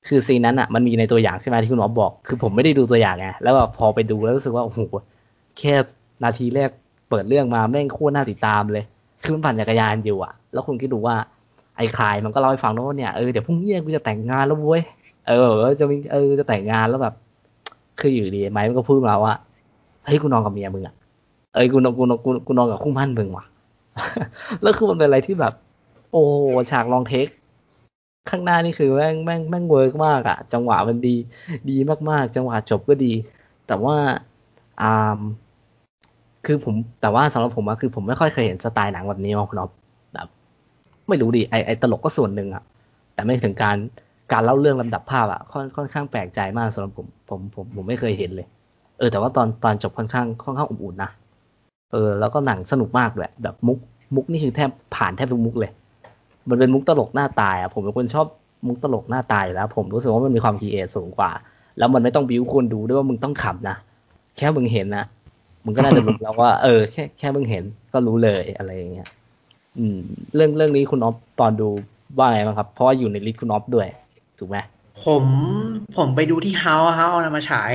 คือซีนนั้นอะมันมีในตัวอย่างใช่ไหมที่คุณหมอบอก คือผมไม่ได้ดูตัวอย่างไงแล้วพอไปดูแล้วรู้สึกว่าโอ้โหแค่นาทีแรกเปิดเรื่องมาแม่งโคตรน่าติดตามเลยคือมันปั่นจักรยานอยู่อะ แล้วคุณคิดดูว่าไอ้คลายมันก็เล่าให้ฟังว่าเนี่ยเออเดี๋ยวพรุ่งนี้กูจะแต่งงานแล้วเว้ยเออจะมีเออจะแต่งงานแล้วแบบ คืออยู่ดีไม้มันก็พูดมาว่าเฮ้ยกูนอนกับเมียมึงอะเอ้ยกูนอนกูนอนกูนอนกับคู่หมั้นมึงว่ะแล้วคือมันเป็นอะไรที่แบบ โอ้ฉาก long take ข้างหน้านี่คือแม่งแม่งแม่ง work มากอะจังหวะมันดี ดีมากๆ จังหวะจบก็ดี แต่ว่าอ่าคือผมแต่ว่าสำหรับผมอะคือผมไม่ค่อยเคยเห็นสไตล์หนังแบบนี้มาคุณอ๊อฟแบบไม่รู้ดิไอไอตลกก็ส่วนหนึ่งอะแต่ไม่ถึงการการเล่าเรื่องลำดับภาพอะค่อนค่อนข้างแปลกใจมากสำหรับผมผมผมผมไม่เคยเห็นเลย เออ แต่ว่าตอนตอนจบค่อนข้างค่อนข้างอบอุ่นนะเออ แล้วก็หนังสนุกมากเลยแบบมุกมุกนี่คือแทบผ่านแทบทุกมุกเลย มันเป็นมุกตลกหน้าตายอะผมเป็นคนชอบมุกตลกหน้าตายอยู่แล้ว ผมรู้สึกว่ามันมีความ create สูงกว่า แล้วมันไม่ต้องบิ้วคนดูด้วยว่ามึงต้องขำนะแค่มึงเห็นนะมึงก็น่าจะรู้แล้วว่าเออแค่แค่มึงเห็นก็รู้เลยอะไรอย่างเงี้ยอืม เรื่องเรื่องนี้คุณอ๊อฟตอนดูว่าไงบ้างครับ เพราะว่าอยู่ใน list คุณอ๊อฟด้วย ถูกไหมผมผมไปดูที่เฮาเฮาเอามาฉาย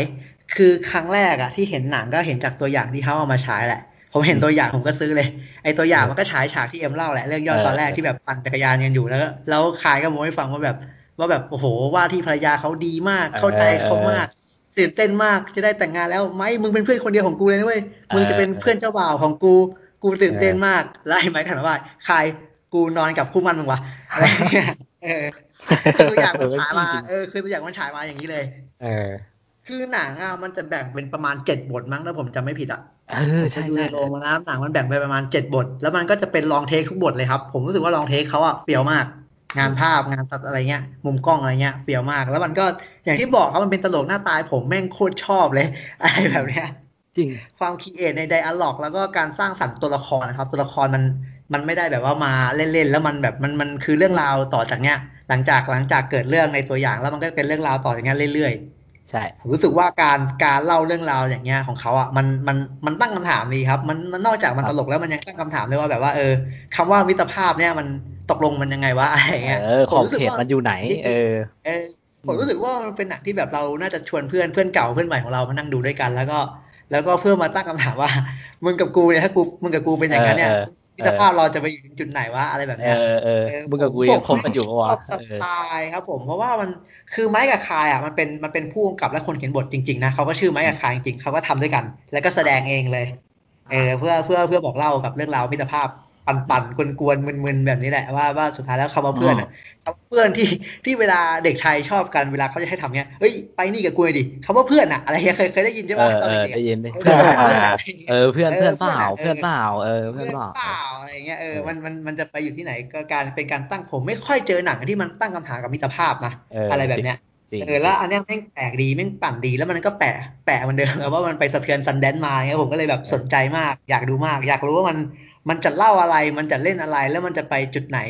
คือครั้งแรกอะที่เห็นหนังก็เห็นจากตัวอย่างที่เฮาเอามาฉายแหละ ผมเห็นตัวอย่างผมก็ซื้อเลย ไอตัวอย่างมันก็ฉายฉากที่เอ็มเล่าแหละเรื่องย่อตอนแรกที่แบบปั่นจักรยานกันอยู่แล้วก็แล้วคายก็โม้ให้ฟังว่าแบบ ว่าแบบโอ้โหว่าที่ภรรยาเขาดีมาก เข้าใจเขามากตื่นเต้นมากจะได้แต่งงานแล้วไหมมึงเป็นเพื่อนคนเดียวของกูเลยนะเว้ยมึงจะเป็นเพื่อนเจ้าบ่าวของกูกูตื่นเต้นมากแล้วไอ้ไม้ก็ถามว่าใครกูนอนกับคู่มันมึงวะอะไรเงี้ยเออคือตัวอย่างมันฉายมาเออคือตัวอย่างมันฉายมาอย่างนี้เลย เออ คือหนังอะมันจะแบ่งเป็นประมาณเจ็ดบทมั้งถ้าผมจำไม่ผิดอะ เออผมใช่ไปดูใช่ในโรงมาแล้วหนังมันแบ่งไปประมาณเจ็ดบท แล้วมันก็จะเป็นลองเทคทุกบทเลยครับ ผมรู้สึกว่าลองเทคเขาอะเฟี้ยวมาก งานภาพงานตัดอะไรเงี้ย มุมกล้องอะไรเงี้ยเฟี้ยวมาก แล้วมันก็อย่างที่บอกครับมันเป็นตลกหน้าตาย ผมแม่งโคตรชอบเลยอะไรแบบเนี้ยจริงความคิดเอทในไดอะล็อก แล้วก็การสร้างสรรค์ตัวละครนะครับ ตัวละครมันมันไม่ได้แบบว่ามาเล่นๆแล้วมันแบบมันมันคือเรื่องราวต่อจากเนี้ยหลังจากหลังจากเกิดเรื่องในตัวอย่างแล้วมันก็เป็นเรื่องราวต่อจากเนี้ยเรื่อยๆ ใช่ผมรู้สึกว่าการการเล่าเรื่องราวอย่างเงี้ยของเขาอะมันมันมันตั้งคำถามดีครับ มันมันนอกจากมันตลกแล้วมันยังตั้งคำถามด้วยว่าแบบว่าเออคำว่ามิตรภาพเนี่ยมันตกลงมันยังไงวะอะไรเงี้ยเออขผอมบรู้สึกเขตว่ามันอยู่ไหนเออเออผมรู้สึกว่ามันเป็นหนังที่แบบเราน่าจะชวนเพื่อนเพื่อนเก่าเพื่อนใหม่ของเรามานั่งดูด้วยกัน แล้วก็ แล้วก็เพื่อมาตั้งคำถามว่า มึงกับกูเนี่ยถ้ากูมึงกับกูเป็นอย่างนั้นเนี่ยเออเออมิตรภาพเราจะไปอยู่ถึงจุดไหนวะอะไรแบบเอเนี้ยอเออเออมึงกับกูผมยังคบกันอยู่ปะชวะอบสเออไตล์ครับ ผมเพราะว่ามันคือไม้กับคายอะมันเป็นมันเป็นผู้กำกับและคนเขียนบทจริงๆนะเขาก็ชื่อไม้กับคายจริงๆเขาก็ทำด้วยกัน แล้วก็แสดงเองเลย เออเพื่อเพื่อเพื่อบอกเล่ากับเรื่องราวมิตรภาพ ปั่นๆกวนๆมึนๆแบบนี้แหละว่าว่าสุดท้ายแล้วคำว่าเพื่อนอะคำว่าเพื่อนที่ที่เวลาเด็กไทยชอบกันเวลาเขาจะให้ทำเนี้ยเฮ้ยไปนี่กับกูหน่อยดิคำว่าเพื่อนอะอะไรเงี้ยเคยเคยได้ยินใช่เอปะอตอนเออเด็กๆได้อะยินได้เออเพื่อนเออเพื่อนเพื่อนเปล่าเออเพื่อนเปล่าเออเพื่เพื่ออนนเปล่าเปล่าอะไรเงี้ยเออเออมันมันมันจะไปอยู่ที่ไหนก็การเป็นการตั้งผมไม่ค่อยเจอหนังที่มันตั้งคำถามกับมิตรภาพนะเออออะไรแบบเนี้ยจริงเออแล้วอันเนี้ยแม่งแปลกดีแม่งปั่นดีแล้วมันก็แปะแปะเหมันเดิมอะว่ามันไปสะเทือนซันแดนมาเงี้ยผมก็เลยแบบสนใจมาก อยากดูมาก อยากรู้ว่ามัน มันจะเล่าอะไร มันจะเล่นอะไรแล้วมันจะไปจุดไหน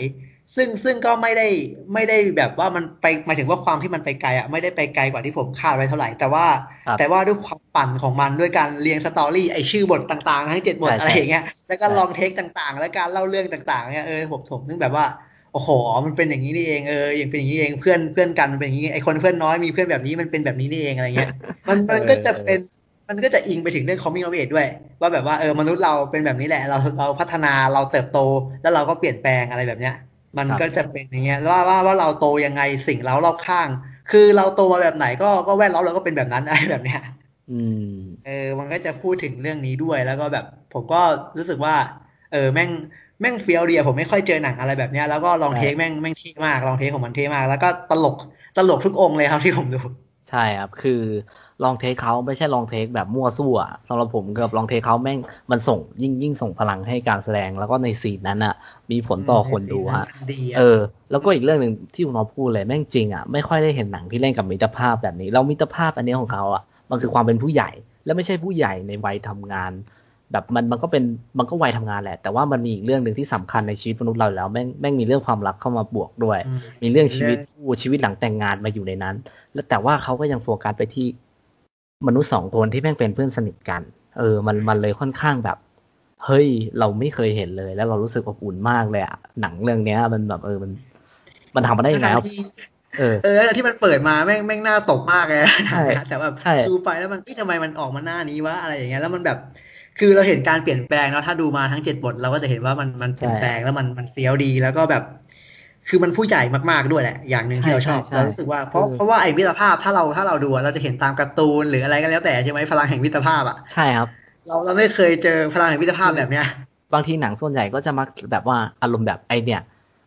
ซึ่งซึ่งก็ไม่ได้ไม่ได้แบบว่ามันไปหมายถึงว่าความที่มันไปไกลอะไม่ได้ไปไกลกว่าที่ผมคาดไว้เท่าไหร่ แต่ว่าครับแต่ว่าด้วยความปั่นของมันด้วยการเรียงสตอรี่ไอชื่อบทต่างๆ ทั้งเจ็ดบทใช่อะไรอย่างเงี้ยแล้วก็ใช่ลองเทคต่างๆ แล้วการเล่าเรื่องต่างๆเนี่ยเออผมผมนึกแบบว่าโอ้โห มันเป็นอย่างนี้นี่เองเออยังเป็นอย่างนี้เองเพื่อนเพื่อนกันมันเป็นอย่างนี้ไอคนเพื่อนน้อยมีเพื่อนแบบนี้มันเป็นแบบนี้นี่เองอะไรเงี้ย มันมันก็จะเป็น มันก็จะอิงไปถึงเรื่อง coming of age ด้วย ว่าแบบว่าเออมนุษย์เราเป็นแบบนี้แหละ เราเราพัฒนาเราเติบโต แล้วเราก็เปลี่ยนแปลงอะไรแบบเนี้ย มันครับก็จะเป็นอย่างเงี้ยว่าว่าว่าเราโตยังไงสิ่งเรารอบข้าง คือเราโตมาแบบไหนก็ก็แวดล้อมเราก็เป็นแบบนั้นอะไรแบบเนี้ยอืมเออ มันก็จะพูดถึงเรื่องนี้ด้วยแล้วก็แบบ ผมก็รู้สึกว่า เออแม่งแม่งเฟี้ยวดีอะผมไม่ค่อยเจอหนังอะไรแบบเนี้ยแล้วก็ลองใช่เทคแม่งแม่งเท่มากลองเทคของมันเท่มาก แล้วก็ตลกตลกทุกองค์เลยครับที่ผมดู ใช่ครับ คือลองเทคเขาไม่ใช่ลองเทคแบบมั่วซั่วสำหรับผมกับลองเทคเขาแม่งมันส่งยิ่งยิ่งส่งพลังให้การแสดง แล้วก็ในซีนนั้นอะ มีผลต่อคนดูฮะดีอะเออ แล้วก็อีกเรื่องหนึ่งที่คุณน้องพูดเลยแม่งจริงอะไม่ค่อยได้เห็นหนังที่เล่นกับมิตรภาพแบบนี้แล้วมิตรภาพอันนี้ของเขาอะมันคือความเป็นผู้ใหญ่ และไม่ใช่ผู้ใหญ่ในวัยทำงาน แบบมันมันก็เป็นมันก็วัยทำงานแหละ แต่ว่ามันมีอีกเรื่องหนึ่งที่สำคัญในชีวิตมนุษย์เราอยู่แล้วแม่งแม่งมีเรื่องความรักเข้ามาบวกด้วยอืมมีเรื่องชีวิตคู่ชีวิตหลังแต่งงานมาอยู่ในนั้น แล้วแต่ว่าเขาก็ยังโฟกัสไปที่มนุษย์สองคนที่แม่งเป็นเพื่อนสนิทกัน เออ มันมันเลยค่อนข้างแบบ เฮ้ย เราไม่เคยเห็นเลย แล้วเรารู้สึกอบอุ่นมากเลยอะหนังเรื่องเนี้ย มันแบบเออมัน มันทำมาได้ยังไงทั้วะที่เออเออที่มันเปิดมาแม่งแม่งน่าตกมากเลยนะใช่แต่แบบใช่ดูไปแล้วมันเอ๊ะทำไมมันออกมาหน้านี้วะอะไรอย่างเงี้ยแล้วมันแบบ คือเราเห็นการเปลี่ยนแปลงแล้วถ้าดูมาทั้งเจ็ดบทเราก็จะเห็นว่ามันมันเปลี่ยนแปลงแล้วมันมันเฟี้ยวดีแล้วก็แบบ คือมันผู้ใหญ่มากๆด้วยแหละ อย่างหนึ่งที่เราชอบใช่ใช่เรารู้สึกว่าเพราะเออเพราะว่าไอ้มิตรภาพถ้าเราถ้าเราดูอะเราจะเห็นตามการ์ตูนหรืออะไรก็แล้วแต่ใช่ไหมพลังแห่งมิตรภาพอะใช่ครับ เราเราไม่เคยเจอพลังแห่งมิตรภาพแบบเนี้ยบางทีหนังส่วนใหญ่ก็จะมักแบบว่าอารมณ์แบบไอเนี่ย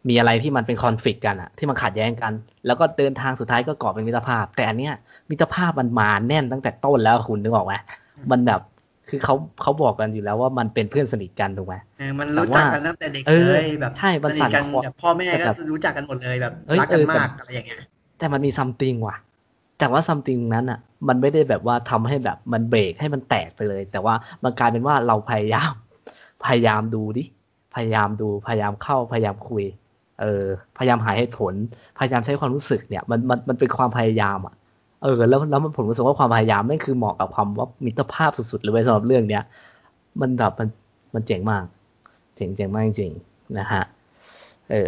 มีอะไรที่มันเป็นคอนฟ lict กันอะที่มันขัดแย้งกัน แล้วก็เดินทางสุดท้ายก็ก่อเป็นมิตรภาพ แต่อันเนี้ยมิตรภาพมันมาแน่นตั้งแต่ต้นแล้วคุณนึกออกไหมมันแบบ คือเขาเขาบอกกันอยู่แล้วว่ามันเป็นเพื่อนสนิทกันถูกไหมเออมันรู้จักกันตั้งแต่เด็กเออเลยแบบใช่มันสนิทกันสั่นคลอนแบบพ่อแม่ก็แบบรู้จักกันหมดเลยแบบเอ้ยรักกันเออแต่มากอะไรอย่างเงี้ยแต่มันมีซัมติงว่ะ แต่ว่าซัมติงนั้นอะ มันไม่ได้แบบว่าทำให้แบบมันเบรกให้มันแตกไปเลย แต่ว่ามันกลายเป็นว่าเราพยายาม พยายามดูดิพยายามดูพยายามเข้าพยายามคุย เออ พยายามหาเหตุผล พยายามใช้ความรู้สึกเนี่ย มันมันมันเป็นความพยายามอะ เออแล้วแล้วมันผมรู้สึกว่าความพยายามนั่นคือเหมาะกับความว่ามิตรภาพสุดๆเลยเว้ยสำหรับเรื่องเนี้ย มันแบบมันมันเจ๋งมาก เจ๋งเจ๋งมากจริงๆนะฮะเออ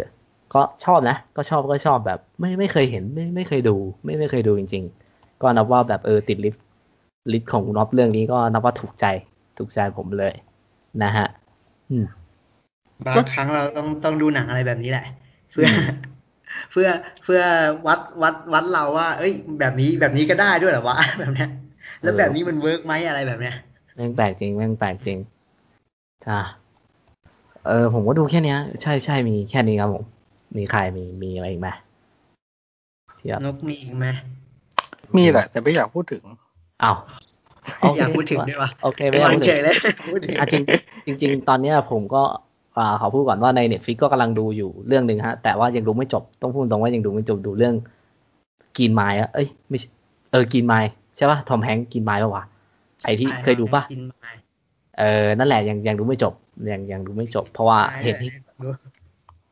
ก็ชอบนะ ก็ชอบก็ชอบแบบ ไม่ไม่เคยเห็นไม่ไม่เคยดู ไม่ไม่เคยดูจริง ๆ ก็นับว่าแบบเออติด list list ของน็อปเรื่องนี้ก็นับว่าถูกใจถูกใจผมเลย นะฮะอืมบางครั้งเราต้องต้องดูหนังอะไรแบบนี้แหละ เพื่อ เพื่อเพื่อวัดวัดวัดเราว่า เอ้ย แบบนี้แบบนี้ก็ได้ด้วยเหรอวะแบบเนี้ย แล้วแบบนี้มัน work ไหมอะไรแบบเนี้ยแม่งแปลกจริงแม่งแปลกจริงจ้าเออผมก็ดูแค่เนี้ยใช่ใช่มีแค่นี้ครับผม มีใครมีมีอะไรอีกไหมที่แบบนกมีอีกไหมมีแหละ แต่ไม่อยากพูดถึงอ้าวอยากพูดถึงด้วยวะโอเคไม่ไม่อยากพูดถึงวางเฉยเลยพูดถึงอะจริงจริงๆตอนเนี้ยผมก็อ่า ขอพูดก่อนว่าใน Netflix ก็กำลังดูอยู่เรื่องหนึ่งฮะ แต่ว่ายังดูไม่จบ ต้องพูดตรงว่ายังดูไม่จบดูเรื่องกินไม้อะเอ้ยไม่ใช่เออกินไม้ใช่ป่ะทอมแฮงกินไม้ป่ะวะไอที่เคยดูป่ะกินไม้เออนั่นแหละยังยังดูไม่จบยังยังดูไม่จบ เพราะว่าเห็นดู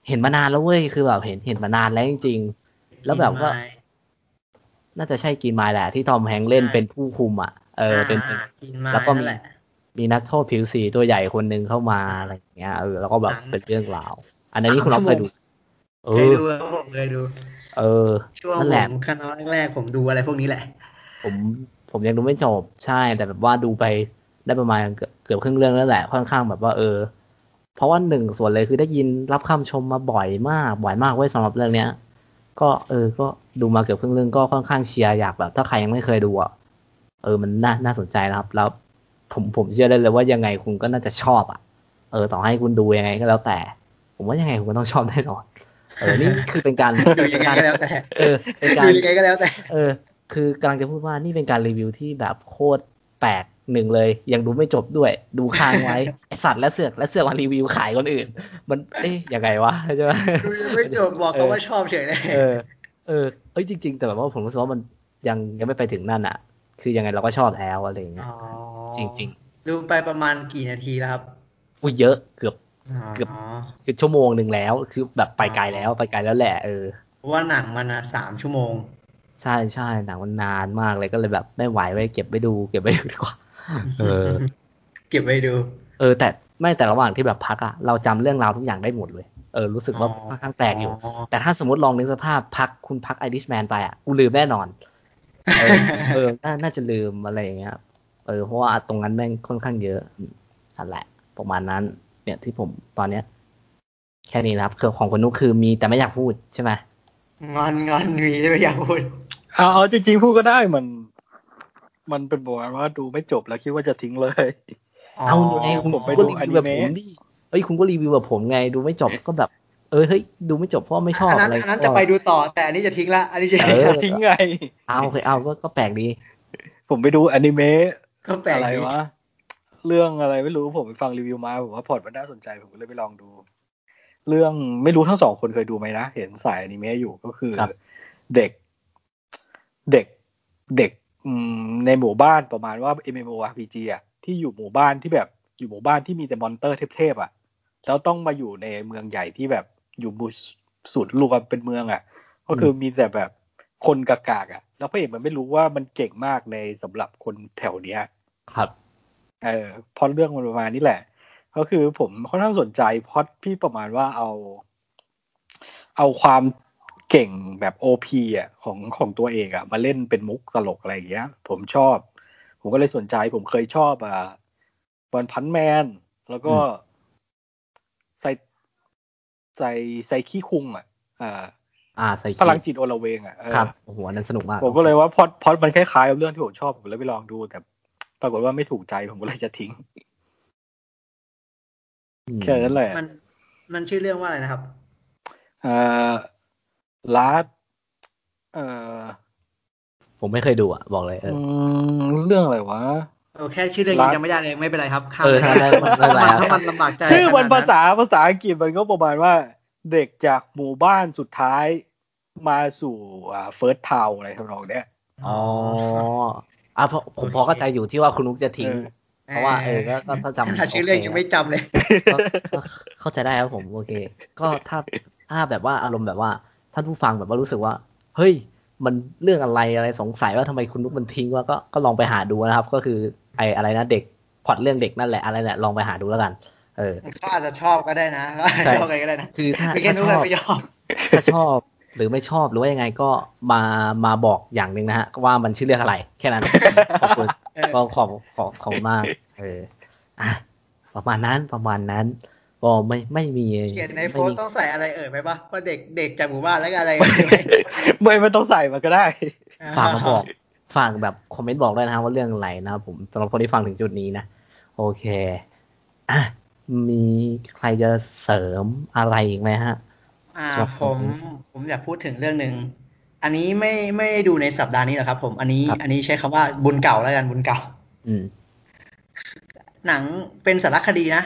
เห็นมานานแล้วเว้ยคือแบบเห็นเห็นมานานแล้วจริงๆ แล้วแบบว่ากินไม้น่าจะใช่กินไม้แหละ ที่ทอมแฮงค์เล่นใช่เป็นผู้คุมอะเออเป็นเป็นากินไม้แล้วก็มีนั่นแหละ มีนักโทษผิวสีตัวใหญ่คนหนึ่งเข้ามาอะไรอย่างเงี้ยเออแล้วก็แบบหนังเป็นเรื่องราว อันนี้คุณน้องเคยดูเอเคยอดูครับผมเคยดู เออช่วงนั่นผแหละมคณะแรกๆผมดูอะไรพวกนี้แหละ ผมผมยังดูไม่จบใช่แต่แบบว่าดูไปได้ประมาณเกือบเกือบครึ่งเรื่องแล้วแหละค่อนข้างแบบว่าเออ เพราะว่าหนึ่งส่วนเลยคือได้ยินรับคำชมมาบ่อยมาก บ่อยมากเว้ยสำหรับเรื่องเนี้ย ก็เออ ก็ดูมาเกือบครึ่งเรื่องก็ค่อนข้างเชียร์อยากแบบ ถ้าใครยังไม่เคยดูอะเออมันน่าน่าสนใจนะครับ แล้ว ผมผมเชื่อได้เลยว่ายังไงคุณก็น่าจะชอบอะ เออ ต่อให้คุณดูยังไงก็แล้วแต่ ผมว่ายังไงคุณก็ต้องชอบแน่นอนเออนี่คือเป็นการดูยังไงก็แล้วแต่เออเป็นการดูยังไงก็แล้วแต่ เออ คือกำลังจะพูดว่านี่เป็นการรีวิวที่แบบโคตรแปลกหนึ่งเลย ยังดูไม่จบด้วย ดูค้างไว้ไอสัตว์และเสือกและเสือกมารีวิวขายคนอื่น มันเอ๊ยยังไงวะใช่ไหมดูยังไม่จบบอกเขาว่าชอบเฉยเลยเออ เออเอ้ยจริง ๆ แต่แบบว่าผมรู้สึกว่ามันยังยังไม่ไปถึงนั่นอะ คือยังไงเราก็ชอบแล้วอะไรอย่างเงี้ยอ๋อ จริงดูไปประมาณกี่นาทีแล้วครับอุ้ยเยอะเกือบอ๋อเกือบคือชั่วโมงหนึ่งแล้ว คือแบบไปไกลแล้วไปไกลแล้วแหละเออเพราะว่าหนังมันอะสามชั่วโมง ใช่ใช่หนังมันนานมากเลยก็เลยแบบไม่ไหวไว้เก็บไปดู เก็บไปดูดีกว่าเออ เก็บไว้ดู เออ แต่ไม่แต่ระหว่างที่แบบพักอะเราจำเรื่องราวทุกอย่างได้หมดเลยเออรู้สึกว่าอ๋อค่อนข้างแปลกอยู่ แต่ถ้าสมมติลองนึกสภาพพักคุณพักไอริชแมนไปอะกูลืมแน่นอน เออเออน่าน่าจะลืมอะไรอย่างเงี้ย เออเพราะว่าตรงนั้นแม่งค่อนข้างเยอะอืมนั่นแหละ ประมาณนั้น เนี่ยที่ผมตอนเนี้ย แค่นี้นะครับคือของคนนุกคือมีแต่ไม่อยากพูดใช่ไหมงอนงอนมีไม่อยากพูดเอาเอาจริงๆพูดก็ได้มัน มันเป็นบอกว่าดูไม่จบแล้วคิดว่าจะทิ้งเลยเอาไงคุณผมไปก็ดูรีวิวแบบอนิผมเมะดิเอ้ยคุณก็รีวิวแบบผมไงดูไม่จบก็แบบ เออเฮ้ยดูไม่จบเพราะว่าไม่ชอบอันนั้นอะไรอันนั้นจะไปดูต่อแต่อันนี้จะทิ้งละอันนี้จะเอทิ้งอละทิ้งไงเอาโอเคเอาก็ก็แปลกดี ผมไปดูอนิเมะ ก็แปลกอะไรดีวะเรื่องอะไรไม่รู้ผมไปฟังรีวิวมาผมว่าพอร์ตมันน่าสนใจผมก็เลยไปลองดู เรื่องไม่รู้ทั้งสองคนเคยดูไหมนะเห็นสายอนิเมะอยู่ก็คือครับเด็ก เด็กเด็กอืมในหมู่บ้านประมาณว่า MMORPG อะที่อยู่หมู่บ้านที่แบบอยู่หมู่บ้านที่มีแต่ monster เทพๆอะแล้วต้องมาอยู่ในเมืองใหญ่ที่แบบอยู่บุสุดรวมเป็นเมืองอะ ก็คือมีแต่แบบ คนกากากๆอะ แล้วพระเอกมันไม่รู้ว่ามันเก่งมากในสำหรับคนแถวเนี้ย ครับ เออพล็อตเรื่องมันประมาณนี้แหละ ก็คือผมค่อนข้างสนใจพล็อตพี่ประมาณว่าเอา เอาความเก่งแบบโอพีอะของของตัวเองอะ มาเล่นเป็นมุกตลกอะไรอย่างเงี้ย ผมชอบ ผมก็เลยสนใจ ผมเคยชอบอะวันพันแมน แล้วก็อืมใส่ใส่ใส่ขี้คุงอะ อ่า อ่าใส่พลังจิตโอละเวงอะเออครับโอ้โหอันนั้นสนุกมาก ผมก็เลยว่าพล็อตพล็อตมันคล้ายๆกับเรื่องที่ผมชอบผมเลยไปลองดู แต่ปรากฏว่าไม่ถูกใจผมก็เลยจะทิ้งอืมแค่นั้นแหละมันมันชื่อเรื่องว่าอะไรนะครับเอ่อลาดเอ่อผมไม่เคยดูอะ บอกเลยเอออืมเรื่องอะไรวะโอแค่ชื่อเรื่องยังจำไม่ได้เลยไม่เป็นไรครับข้ามเออไปได้ได้ไม่เป็นไรถ้าครับมันลำบากใจชื่อมันขภาดษาภาษาอังกฤษมันก็ประมาณว่า เด็กจากหมู่บ้านสุดท้ายมาสู่อ่าเฟิร์สทาวอะไรทำนองเนี้ยอ๋ออะเพราะผมพอเข้าใจอยู่ที่ว่าคุณนุกจะทิ้งเออเพราะว่าเออก็ก็ถ้าจำขนาดชื่อเรื่องยังไม่จำเลยก็ก็เข้าใจได้ครับผมโอเค ก็ถ้าถ้าแบบว่าอารมณ์แบบว่าท่านผู้ฟังแบบว่ารู้สึกว่า เฮ้ย มันเรื่องอะไรอะไรสงสัยว่าทำไมคุณนุกมันทิ้งว่าก็ก็ลองไปหาดูนะครับ ก็คือไออะไรนะเด็กพล็อดเรื่องเด็กนั่นแหละอะไรแหละลองไปหาดูแล้วกัน เออเขาอาจจะชอบก็ได้นะเขาอาจจะชอบกันก็ได้นะคือถ้าไม่แค่ถ้านู้นชอบไม่ยอมถ้าชอบหรือไม่ชอบหรือว่ายังไงก็มามาบอกอย่างหนึ่งนะฮะว่ามันชื่อเรื่องอะไร แค่นั้นขอบคุณก็ขอบขอบขอบมาก เอออะประมาณนั้นประมาณนั้นก็ไม่ไม่มีเขียนในโพสต้องใส่อะไรเอ่ยไหมปะว่าเด็กเด็กจากหมู่บ้านแล้วก็อะไรไม่ไม่ต้องใส่มาก็ได้ฝากมาบอกฝากแบบคอมเมนต์บอกด้วยนะว่าเรื่องอะไรนะครับผมสำหรับคนที่ฟังถึงจุดนี้นะ โอเคอะ มีใครจะเสริมอะไรอีกไหมฮะ อ่าผมผมอยากพูดถึงเรื่องหนึ่งอันนี้ไม่ไม่ดูในสัปดาห์นี้หรอกครับ ผมอันนี้อันนี้ใช้คำว่าบุญเก่าแล้วกันบุญเก่า อืม หนังเป็นสารคดีนะ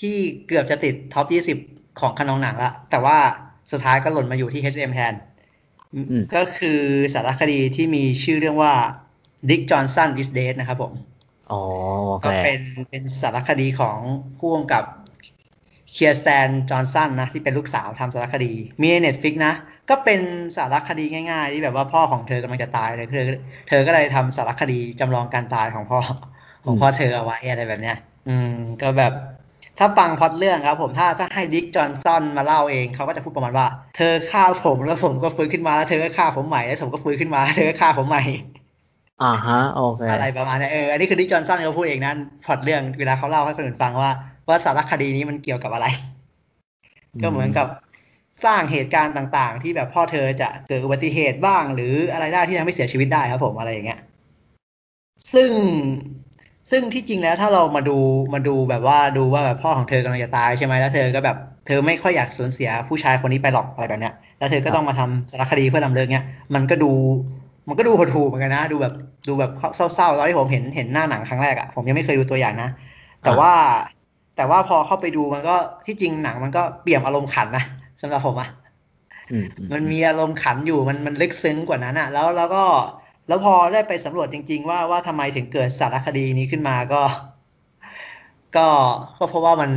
ที่เกือบจะติด top 20ของคนองหนังละแต่ว่าสุดท้ายก็หล่นมาอยู่ที่ HM แทน ก็คือสารคดีที่มีชื่อเรื่องว่า Dick Johnson is Dead นะครับผม อ๋อก็เป็นเป็นสารคดีของผู้กำกับ Kirsten Johnson นะ ที่เป็นลูกสาวทำสารคดี มีใน Netflix นะ ก็เป็นสารคดีง่ายๆ ที่แบบว่าพ่อของเธอกำลังจะตายเลยเธอเธอก็เลยทำสารคดีจำลองการตายของพ่อของพ่อเธอเอาไว้อะไรแบบเนี้ย อืม ก็แบบถ้าฟังพอดเรื่องครับผมถ้าถ้าให้ดิกจอห์นสันมาเล่าเองเขาก็จะพูดประมาณว่า เธอฆ่าผมแล้วผมก็ฟื้นขึ้นมาแล้วเธอก็ฆ่าผมใหม่แล้วผมก็ฟื้นขึ้นมาเธอก็ฆ่าผมใหม่ อ่าฮะโอเคอะไรประมาณนี้เอออันนี้คือดิกจอห์นสันเขาพูดเองนะพอดเรื่องเวลาเขาเล่าให้คนอื่นฟังว่า ว่าสารคดีนี้มันเกี่ยวกับอะไร ก็เหมือนกับสร้างเหตุการณ์ต่าง ๆ ที่แบบพ่อเธอจะเกิดอุบัติเหตุบ้าง หรืออะไรได้ที่ทำให้เสียชีวิตได้ครับผมอะไรอย่างเงี้ยซึ่งซึ่งที่จริงแล้วถ้าเรามาดูมาดูแบบว่าดูว่าแบบพ่อของเธอกำลังจะตายใช่ไหมแล้วเธอก็แบบเธอไม่ค่อยอยากสูญเสียผู้ชายคนนี้ไปหรอกอะไรแบบเนี้ยแล้วเธอก็ต้องมาทำสารคดีเพื่อลำเลิกเนี้ยมันก็ดู มันก็ดูหดหู่เหมือนกันนะ ดูแบบดูแบบเศร้าๆตอนที่ผมเห็นเห็นหน้าหนังครั้งแรกอะ่ะผมยังไม่เคยดูตัวอย่างนะ แต่ว่าแต่ว่าพอเข้าไปดูมันก็ที่จริงหนังมันก็เปี่ยมอารมณ์ขันนะสำหรับผมอะ่ะมันมีอารมณ์ขันอยู่มันมันลึกซึ้งกว่านั้นอะ่ะ แล้วแล้วก็แล้วพอได้ไปสำรวจจริง ๆ ว่าว่าทำไมถึงเกิดสารคดีนี้ขึ้นมาก็ ก็ก็เพราะว่ามัน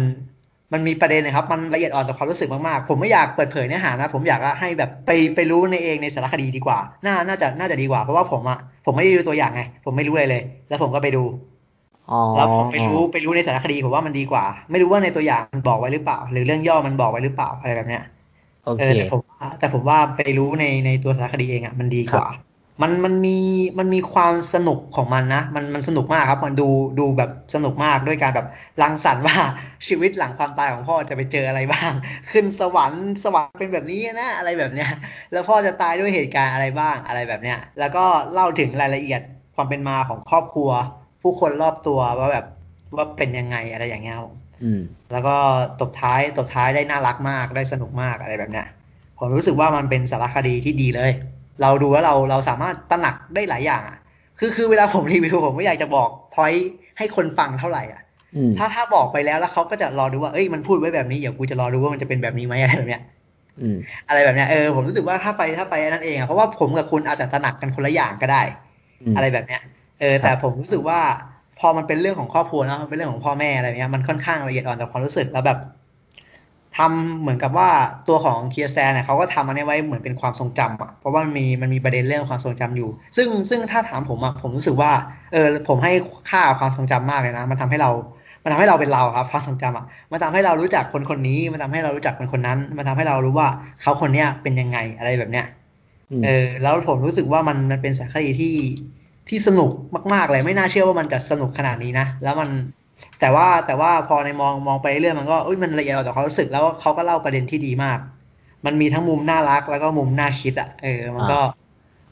มันมีประเด็นนะครับ มันละเอียดอ่อนต่อความรู้สึกมากๆ ผมไม่อยากเปิดเผยเนื้อหานะ ผมอยากให้แบบไปไปรู้ในเองในสารคดีดีกว่า น่า น่าจะ น่าจะดีกว่า เพราะว่าผมอะผมไม่ได้ดูตัวอย่างไง ผมไม่รู้เลยเลย แล้วผมก็ไปดูแล้วผมไปรู้ไปรู้ในสารคดีผมว่ามันดีกว่า ไม่รู้ว่าในตัวอย่างมันบอกไว้หรือเปล่า หรือเรื่องย่อมันบอกไว้หรือเปล่าอะไรแบบเนี้ยเออแต่ผมแต่ผมว่าไปรู้ในในตัวสารคดีเองอะมันดีกว่า มันมันมีมันมีความสนุกของมันนะ มันมันสนุกมากครับมันดูดูแบบสนุกมากด้วยการแบบรังสรรค์ว่าชีวิตหลังความตายของพ่อจะไปเจออะไรบ้าง ขึ้นสวรรค์สวรรค์เป็นแบบนี้นะอะไรแบบเนี้ย แล้วพ่อจะตายด้วยเหตุการณ์อะไรบ้างอะไรแบบเนี้ย แล้วก็เล่าถึงรายละเอียดความเป็นมาของครอบครัว ผู้คนรอบตัวว่าแบบว่าเป็นยังไงอะไรอย่างเงี้ยอืมแล้วก็ตบท้ายตบท้ายได้น่ารักมากได้สนุกมากอะไรแบบเนี้ยผมรู้สึกว่ามันเป็นสารคดีที่ดีเลย เราดูแล้วเราเราสามารถตระหนักได้หลายอย่างอะ คือคือเวลาผมรีวิวผมไม่อยากจะบอกพอยต์ให้คนฟังเท่าไหร่อะถ้าถ้าบอกไปแล้วแล้วเขาก็จะรอดูว่าเอ้ยมันพูดไว้แบบนี้เดี๋ยวกูจะรอดูว่ามันจะเป็นแบบนี้ไหมอะไรแบบเนี้ยอะไรแบบเนี้ยเออผมรู้สึกว่าถ้าไปถ้าไปนั่นเองอะเพราะว่าผมกับคุณอาจจะตระหนักกันคนละอย่างก็ได้ อะไรแบบเนี้ยเออแต่ผมรู้สึกว่าพอมันเป็นเรื่องของครอบครัวเนาะมันเป็นเรื่องของพ่อแม่อะไรเงี้ยมันค่อนข้างละเอียดอ่อนต่อความรู้สึกแล้วแบบ ทำเหมือนกับว่าตัวของเคียร์แซนเนี่ยเขาก็ทำอันนี้ไว้เหมือนเป็นความทรงจำอะเพราะว่ามันมีมันมีประเด็นเรื่องความทรงจำอยู่ ซึ่งซึ่งถ้าถามผมอะผมรู้สึกว่าเออผมให้ค่าความทรงจำมากเลยนะ มันทำให้เรา มันทำให้เราเป็นเราครับความทรงจำอะมันทำให้เรารู้จักคนคนนี้ มันทำให้เรารู้จักคนคนนั้น มันทำให้เรารู้ว่าเขาคนเนี้ยเป็นยังไงอะไรแบบเนี้ยเออแล้วผมรู้สึกว่ามันมันเป็นสารคดีที่ที่สนุกมาก ๆ เลยไม่น่าเชื่อว่ามันจะสนุกขนาดนี้นะ แล้วมัน แต่ว่าแต่ว่าพอในมองมองไปเรื่อยมันก็อุ้ยมันละเอียดต่อความรู้สึกแล้วเขาก็เล่าประเด็นที่ดีมาก มันมีทั้งมุมน่ารักแล้วก็มุมน่าคิดอะเออ มันก็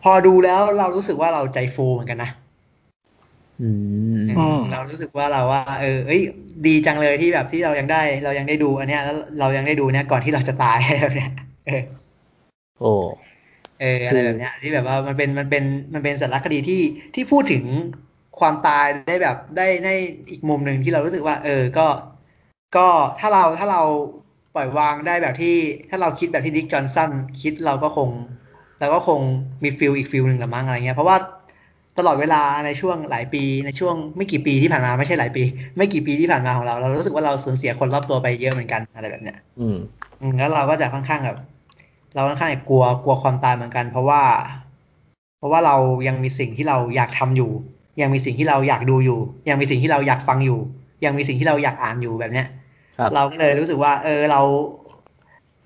พอดูแล้วเรารู้สึกว่าเราใจฟูเหมือนกันนะเรารู้สึกว่าเราว่า เออเอ้ย ดีจังเลยที่แบบที่เรายังได้ เรายังได้ดู อันเนี้ยแล้วเรายังได้ดูเนี้ยก่อนที่เราจะตายแบบเนี้ยเออโอ้เอออะไรแบบเนี้ยที่แบบว่ามันเป็นมันเป็นมันเป็นสารคดีที่ที่พูดถึง ความตายได้แบบได้ในอีกมุมหนึ่งที่เรารู้สึกว่า เออก็ ก็ถ้าเราถ้าเราปล่อยวางได้แบบที่ ถ้าเราคิดแบบที่ Dick Johnson คิดเราก็คงเราก็คงมี feel อีก feel หนึ่งละมั้งอะไรเงี้ยเพราะว่าตลอดเวลาในช่วงหลายปีในช่วงไม่กี่ปีที่ผ่านมาไม่ใช่หลายปี ไม่กี่ปีที่ผ่านมาของเรา เรารู้สึกว่าเราสูญเสียคนรอบตัวไปเยอะเหมือนกันอะไรแบบเนี้ย อืมแล้วเราก็จะค่อนข้างแบบเราค่อนข้างกลัวกลัวความตายเหมือนกัน เพราะว่า เพราะว่าเรายังมีสิ่งที่เราอยากทำอยู่ ยังมีสิ่งที่เราอยากดูอยู่ ยังมีสิ่งที่เราอยากฟังอยู่ ยังมีสิ่งที่เราอยากอ่านอยู่แบบเนี้ยเราก็เลยรู้สึกว่า เออเรา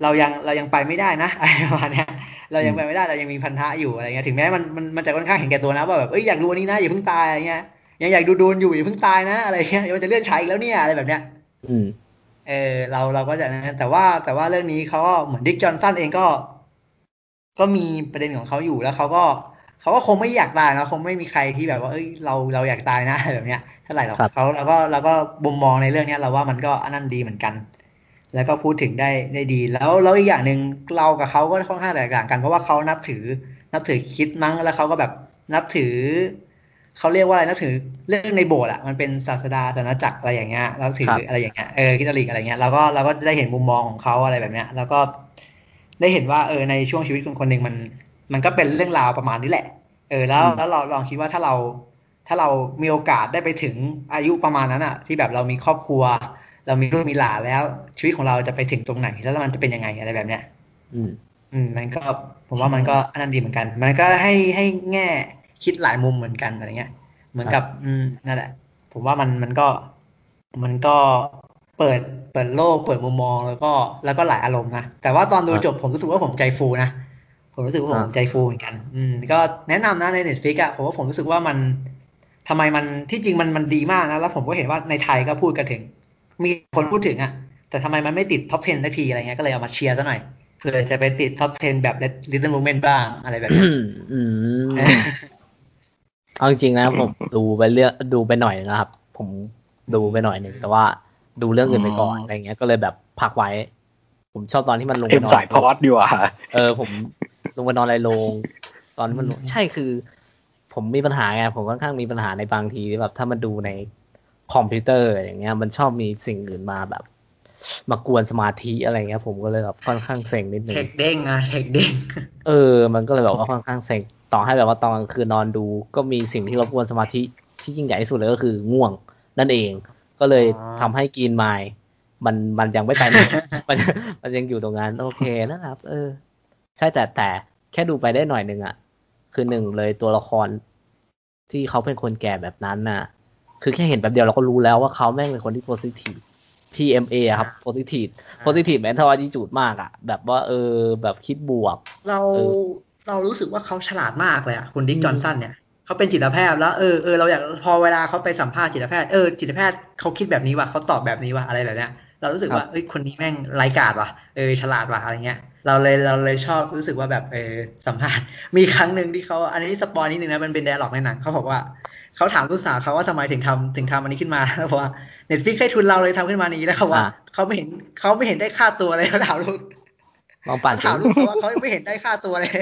เรายังเรายังไปไม่ได้นะอะไรประมาณเนี้ยเรายังไปไม่ได้เรายังมีพันธะอยู่อะไรเงี้ยถึงแม้มันมันมันจะค่อนข้างเห็นแก่ตัวนะว่าแบบเอ้ยอยากดูอันนี้นะอย่าเพิ่งตายอะไรเงี้ยยังอยากดูดูนอยู่อย่าเพิ่งตายนะอะไรเงี้ยเดี๋ยวมันจะเลื่อนฉายอีกแล้วเนี่ยอะไรแบบเนี้ยอืมเออเราเราก็จะนะแต่ว่าแต่ว่าเรื่องนี้เขาก็เหมือนดิกจอห์นสันเองก็ ก็มีประเด็นของเขาอยู่แล้วเขาก็ เขาก็คงไม่อยากตายนะคงไม่มีใครที่แบบว่าเอ้ยเราเราอยากตายนะอะไรแบบเนี้ยเท่าไหร่หรอกครับเขาเราก็เราก็มุมมองในเรื่องเนี้ยเราว่ามันก็อันนั้นดีเหมือนกัน แล้วก็พูดถึงได้ได้ดี แล้วแล้วอีกอย่างหนึ่งเรากับเขาก็ค่อนข้างแตกต่างกัน เพราะว่าเขานับถือนับถือคริดมั้งแล้วเขาก็แบบนับถือเขาเรียกว่าอะไรนับถือเรื่องในโบสถ์อะมันเป็นศาสดาศาสนาจักรอะไรอย่างเงี้ยนับถือครับอะไรอย่างเงี้ยเออคริสตลิกอะไรเงี้ยเราก็เราก็จะได้เห็นมุมมองของเขาอะไรแบบเนี้ย แล้วก็ได้เห็นว่าเออในช่วงชีวิตคนคนหนึ่งมัน มันก็เป็นเรื่องราวประมาณนี้แหละ เออ แล้วอืมแล้วเราลองคิดว่าถ้าเรา ถ้าเรามีโอกาสได้ไปถึงอายุประมาณนั้นอะที่แบบเรามีครอบครัว เรามีลูกมีหลานแล้ว ชีวิตของเราจะไปถึงตรงไหนแล้วมันจะเป็นยังไงอะไรแบบเนี้ย อืม อืมมันก็ผมว่ามันก็อันนั้นดีเหมือนกัน มันก็ให้ให้แง่คิดหลายมุมเหมือนกันอะไรเงี้ย เหมือนกับ อืมนั่นแหละ ผมว่ามันมันก็ มันก็เปิดเปิดโลกเปิดมุมมองแล้วก็แล้วก็หลายอารมณ์นะแต่ว่าตอนดูครับจบผมรู้สึกว่าผมใจฟูนะ ผมรู้สึกว่าผมอ่าใจฟูเหมือนกัน อืม ก็แนะนำนะใน Netflix อะผมว่าผมรู้สึกว่ามันทำไมมันที่จริงมันมันดีมากนะ แล้วผมก็เห็นว่าในไทยก็พูดกันถึง มีคนพูดถึงอะแต่ทำไมมันไม่ติด top 10 ได้ทีอะไรเงี้ยก็เลยเอามาเชียร์ซะหน่อยเผื่อจะไปติด top 10 แบบ Little Big Women บ้างอะไรแบบเนี้ยอืมเอาจริงๆนะผมดูไปเรื่องดูไปหน่อยนะครับ ผมดูไปหน่อยหนึ่งแต่ว่าดูเรื่องอื่นไปก่อนอืมอะไรเงี้ยก็เลยแบบพักไว้ ผมชอบตอนที่มันลงไปเอ็มนอนสายพอดดีกว่าเออผม ลงไปนอนในโรงตอนที่มันลงใช่คือ ผมมีปัญหาไงผมค่อนข้างมีปัญหาในบางทีที่แบบถ้ามันดูในคอมพิวเตอร์อย่างเงี้ย มันชอบมีสิ่งอื่นมาแบบ มากวนสมาธิอะไรเงี้ย ผมก็เลยแบบค่อนข้างเซ็งนิดนึเทงคเด้งอะเทคเด้งเออ มันก็เลยแบบว่าค่อนข้างเซ็งต่อให้แบบว่าตอนกลางคืนนอนดูก็มีสิ่งที่รบกวนสมาธิที่ยิ่งใหญ่ที่สุดเลยก็คือง่วงนั่นเอง ก็เลยอ๋อทำให้กินไมล์มันมันยังไม่ไปไหนมันมันยังอยู่ตรงนั้น โอเคนะครับ เออ ใช่แต่แต่แค่ดูไปได้หน่อยหนึ่งอะ คือหนึ่งเลยตัวละครที่เขาเป็นคนแก่แบบนั้นน่ะ คือแค่เห็นแบบเดียวเราก็รู้แล้วว่าเขาแม่งเป็นคนที่โพซิทีฟ PMA อะครับโพซิทีฟโพซิทีฟแมนทอ t ีจูดมากอะแบบว่าเออแบบคิดบวก เราเออเรารู้สึกว่าเขาฉลาดมากเลยอะคุณดิกอืมจอห์นสันเนี่ยเขาเป็นจิตแพทย์แล้วเออเออเราอยากพอเวลาเขาไปสัมภาษณ์จิตแพทย์เออจิตแพทย์เขาคิดแบบนี้ว่ะเขาตอบแบบนี้ว่ะอะไรแบบเนี้ย เรารู้สึกว่าเอ้ยคนนี้แม่งร้ายกาจว่ะเออฉลาดว่ะอะไรเงี้ยเราเลยเราเลยชอบรู้สึกว่าแบบเออสัมภาษณ์มีครั้งหนึ่งที่เขาอันนี้ spoil นิดนึงนะมันเป็น dialogue ในหนังเขาบอกว่าเขาถามลูกสาวเขาว่าทำไมถึงทำถึงทำอันนี้ขึ้นมาแล้วบอกว่า Netflix ให้ทุนเราเลยทำขึ้นมานี้แล้วเขาว่าอ่าเขาไม่เห็นเขาไม่เห็นได้ค่าตัวเลยเขาถามลูกลองปั่นถามลูกเขาว่าเขาไม่เห็นได้ค่าตัวเลย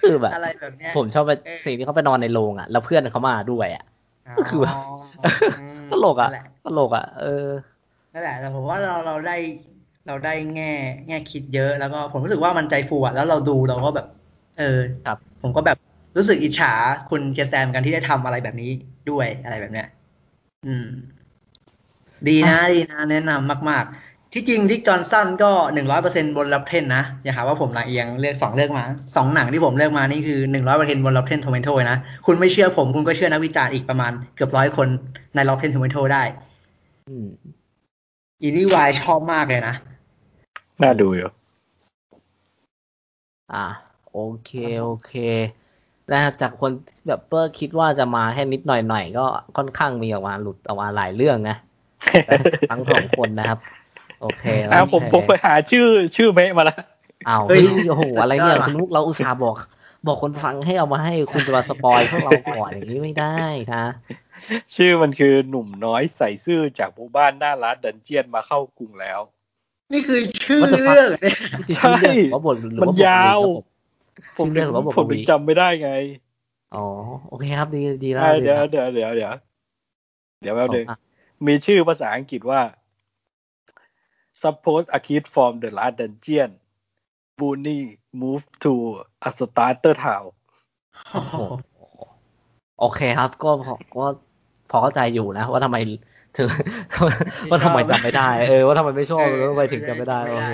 คือแบบอะไรแบบเนี้ยผมชอบไปเออสิ่งที่เขาไปนอนในโรงอะ แล้วเพื่อนเขามาด้วยอะก็คือแบบมตลกอะนั่นแห ละตลกอะ เออนั่นแหละแต่ผมว่าเราเราได้เราได้แง่แง่คิดเยอะแล้วก็ผมรู้สึกว่ามันใจฟูอะแล้วเราดูเราก็แบบ เออครับ ผมก็แบบรู้สึกอิจฉาคุณ Kirsten เหมือนกันที่ได้ทำอะไรแบบนี้ด้วยอะไรแบบเนี้ยอืม ดีนะดีนะแนะนำมาก ๆ ที่จริงดิกจอห์นสันก็หนึ่งร้อยเปอร์เซ็นบน Rotten นะอย่าหาว่าผมลำเอียงเลือกสองเลือกมาสองหนังที่ผมเลือกมานี่คือหนึ่งร้อยเปอร์เซ็นบน Rotten Tomatoes นะ คุณไม่เชื่อผมคุณก็เชื่อนักวิจารณ์อีกประมาณเกือบร้อยคนในรับเทนโทเมโตได้ อืมอีนี่วายชอบมากเลยนะ น่าดูอยู่ อะ โอเค โอเคนะจากคนที่แบบเปิ้ลคิดว่าจะมาแค่นิดหน่อยหน่อยๆก็ค่อนข้างมีออกมาหลุดออกมาหลายเรื่องนะ ทั้งสองคนนะครับ โอเคอะผมผมไปหาชื่อชื่อเมะมาแล้วอ้าวเฮ้เฮ้ยยโอ้โหอะไรเนี่ยสุดยอดว่ะคุณลูกเราอุตส่าห์บอก บอกคนฟังให้เอามาให้คุณจะมาสปอยพวกเราก่อนอย่างนี้ไม่ได้นะ ชื่อมันคือหนุ่มน้อยใส่ซื่อจากหมู่บ้านหน้าร้านดันเจียนมาเข้ากรุงแล้ว นี่คือชื่อ What the fuck? เรื่องเนี่ยนี่คือชื่อเรื่องหรือว่าบทหรือมันว่าบทยาวผมชื่อเรื่องหรือว่าบทผมกถึวีงจำไม่ได้ไง อ๋อ โอเคครับ ดีดีแล้วอะดีเดี๋ยวแล้วเดี๋ยวเดี๋ยวเดี๋ยวเดี๋ยวแป๊บนึงอะมีชื่อภาษาอังกฤษว่า suppose a kid from the last dungeon Booney move to a starter town โอ้โหโอเคครับ ก็พอก็ พอเข้าใจอยู่นะ ว่าทำไมถึงว่าทำไมจำไม่ได้เออว่าทำไมไม่ชอบแล้วทำไมถึงจำไม่ได้โอเค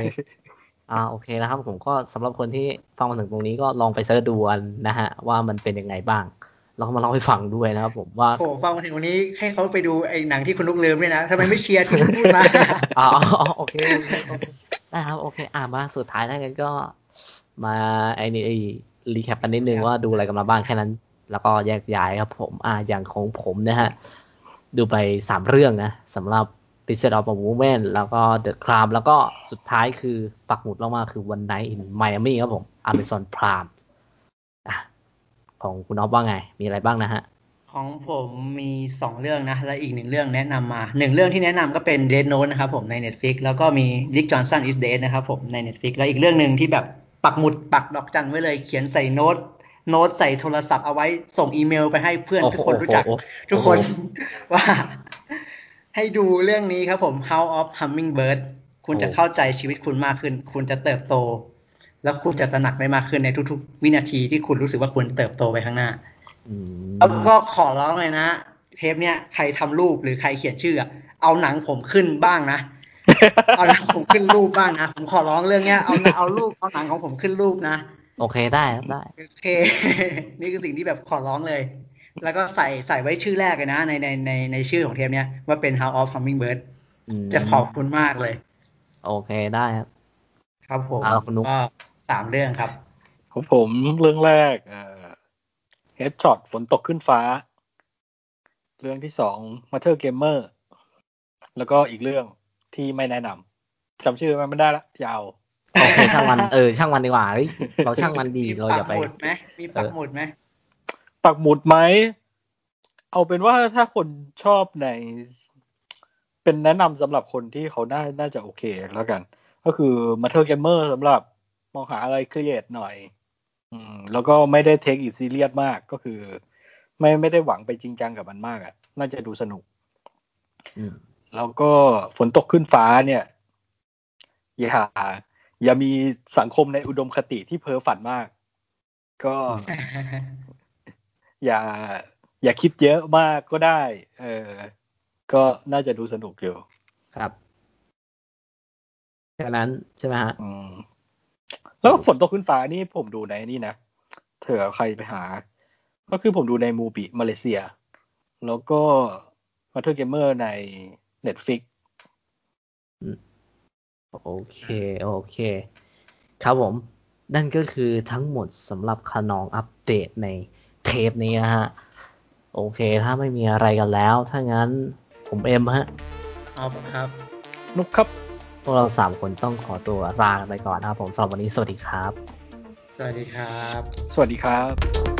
อ่าโอเคนะครับ ผมก็สำหรับคนที่ฟังมาถึงตรงนี้ก็ลองไปเสิร์ชดูกันนะฮะ ว่ามันเป็นยังไงบ้างแล้วก็มาเล่าให้ฟังด้วยนะครับผมว่าโหฟังมาถึงวันนี้ให้เขาไปดูไอ้หนังที่คุณลูกลืมด้วยนะทำไมไม่เชียร์ที่พูดมาอ๋อโอเคโอเคโอเคได้ครับโอเค อ่ามาสุดท้ายแล้วกันก็ มาไอ้นี่ไอ้รีแคปกันนิดนึงครับว่าดูอะไรกันมาบ้างแค่นั้น แล้วก็แยกย้ายครับผมอ่าอย่างของผมนะฮะ ดูไปสามเรื่องนะสำหรับ p i c t u r e of a Woman แล้วก็ The Crime แล้วก็สุดท้ายคือปักหมุดลงมาคือ One Night in Miami ครับผม Amazon Prime อะของคุณอ๊อฟว่าไง มีอะไรบ้างนะฮะ ของผมมีสองเรื่องนะ และอีกหนึ่งเรื่องแนะนำมาหนึ่งเรื่องที่แนะนำก็เป็น Dead Note นะครับผมใน Netflix แล้วก็มี Rick Johnson is Dead นะครับผมใน Netflix แล้วอีกเรื่องหนึ่งที่แบบปักหมุดปักดอกจันไว้เลยเขียนใส่โน้ต โน้ตใส่โทรศัพท์เอาไว้ส่งอีเมลไปให้เพื่อนโอ้โหทุกคนรู้จักโอ้โหทุกคนว่าให้ดูเรื่องนี้ครับผม House of Hummingbird คุณจะเข้าใจชีวิตคุณมากขึ้น คุณจะเติบโต แล้วคุณจะตระหนักได้มากขึ้นในทุกๆ วินาทีที่คุณรู้สึกว่าคุณเติบโตไปข้างหน้าอืมแล้วก็ขอร้องเลยนะ เทปเนี้ยใครทำรูปหรือใครเขียนชื่ออะเอาหนังผมขึ้นบ้างนะ เอาหนังผมขึ้นรูปบ้างนะ ผมขอร้องเรื่องเนี้ยเอาเอารูปเอาหนังของผมขึ้นรูปนะ โอเคได้ครับได้โอเค นี่คือสิ่งที่แบบขอร้องเลย แล้วก็ใส่ใส่ไว้ชื่อแรกเลยนะ ในในในในชื่อของเทปเนี้ยว่าเป็น House of Hummingbird อืมจะขอบคุณมากเลย โอเคได้ครับ ครับผมเอาคุณนุ๊กก็สามเรื่องครับของผมเรื่องแรกเอ่อ Headshot ฝนตกขึ้นฟ้า เรื่องที่สอง Matter Gamer แล้วก็อีกเรื่องที่ไม่แนะนำจำชื่อมันไม่ได้ละยาว โอเคช่างมันเออช่างมันดีกว่าเฮ้ยเราช่างมันดีมีเราปัอย่าไปหมุดไหมมีปักหมุดไหมปักหมุดไหมเอาเป็นว่าถ้าคนชอบใน เป็นแนะนำสำหรับคนที่เขาน่าน่าจะโอเคแล้วกัน ก็คือ Mother Gamer สำหรับมองหาอะไร create หน่อย อืม แล้วก็ไม่ได้ take it serious มากก็คือ ไม่ไม่ได้หวังไปจริงจังกับมันมากอะ่ะ น่าจะดูสนุก อืม แล้วก็ฝนตกขึ้นฟ้าเนี่ยอย่า อย่ามีสังคมในอุดมคติที่เพ้อฝันมาก ก็ อย่า อย่าคิดเยอะมากก็ได้ เออ ก็น่าจะดูสนุกอยู่ ครับแค่นั้นใช่ไหมฮะอืมแล้วฝนตกขึ้นฟ้านี่ผมดูในนี่นะเถอใครไปหา ก็คือผมดูในมูบิมาเลเซีย แล้วก็มาเธอร์เกมเมอร์ใน Netflix โอเค โอเค ครับผม นั่นก็คือทั้งหมดสำหรับขนองอัปเดตในเทปนี้นะฮะ โอเค ถ้าไม่มีอะไรกันแล้ว ถ้างั้นผมเอ็มฮะเอาครับ นุกครับ พวกเราสามคนต้องขอตัวลากันไปก่อนนะครับผมสำหรับวันนี้สวัสดีครับ สวัสดีครับ สวัสดีครับ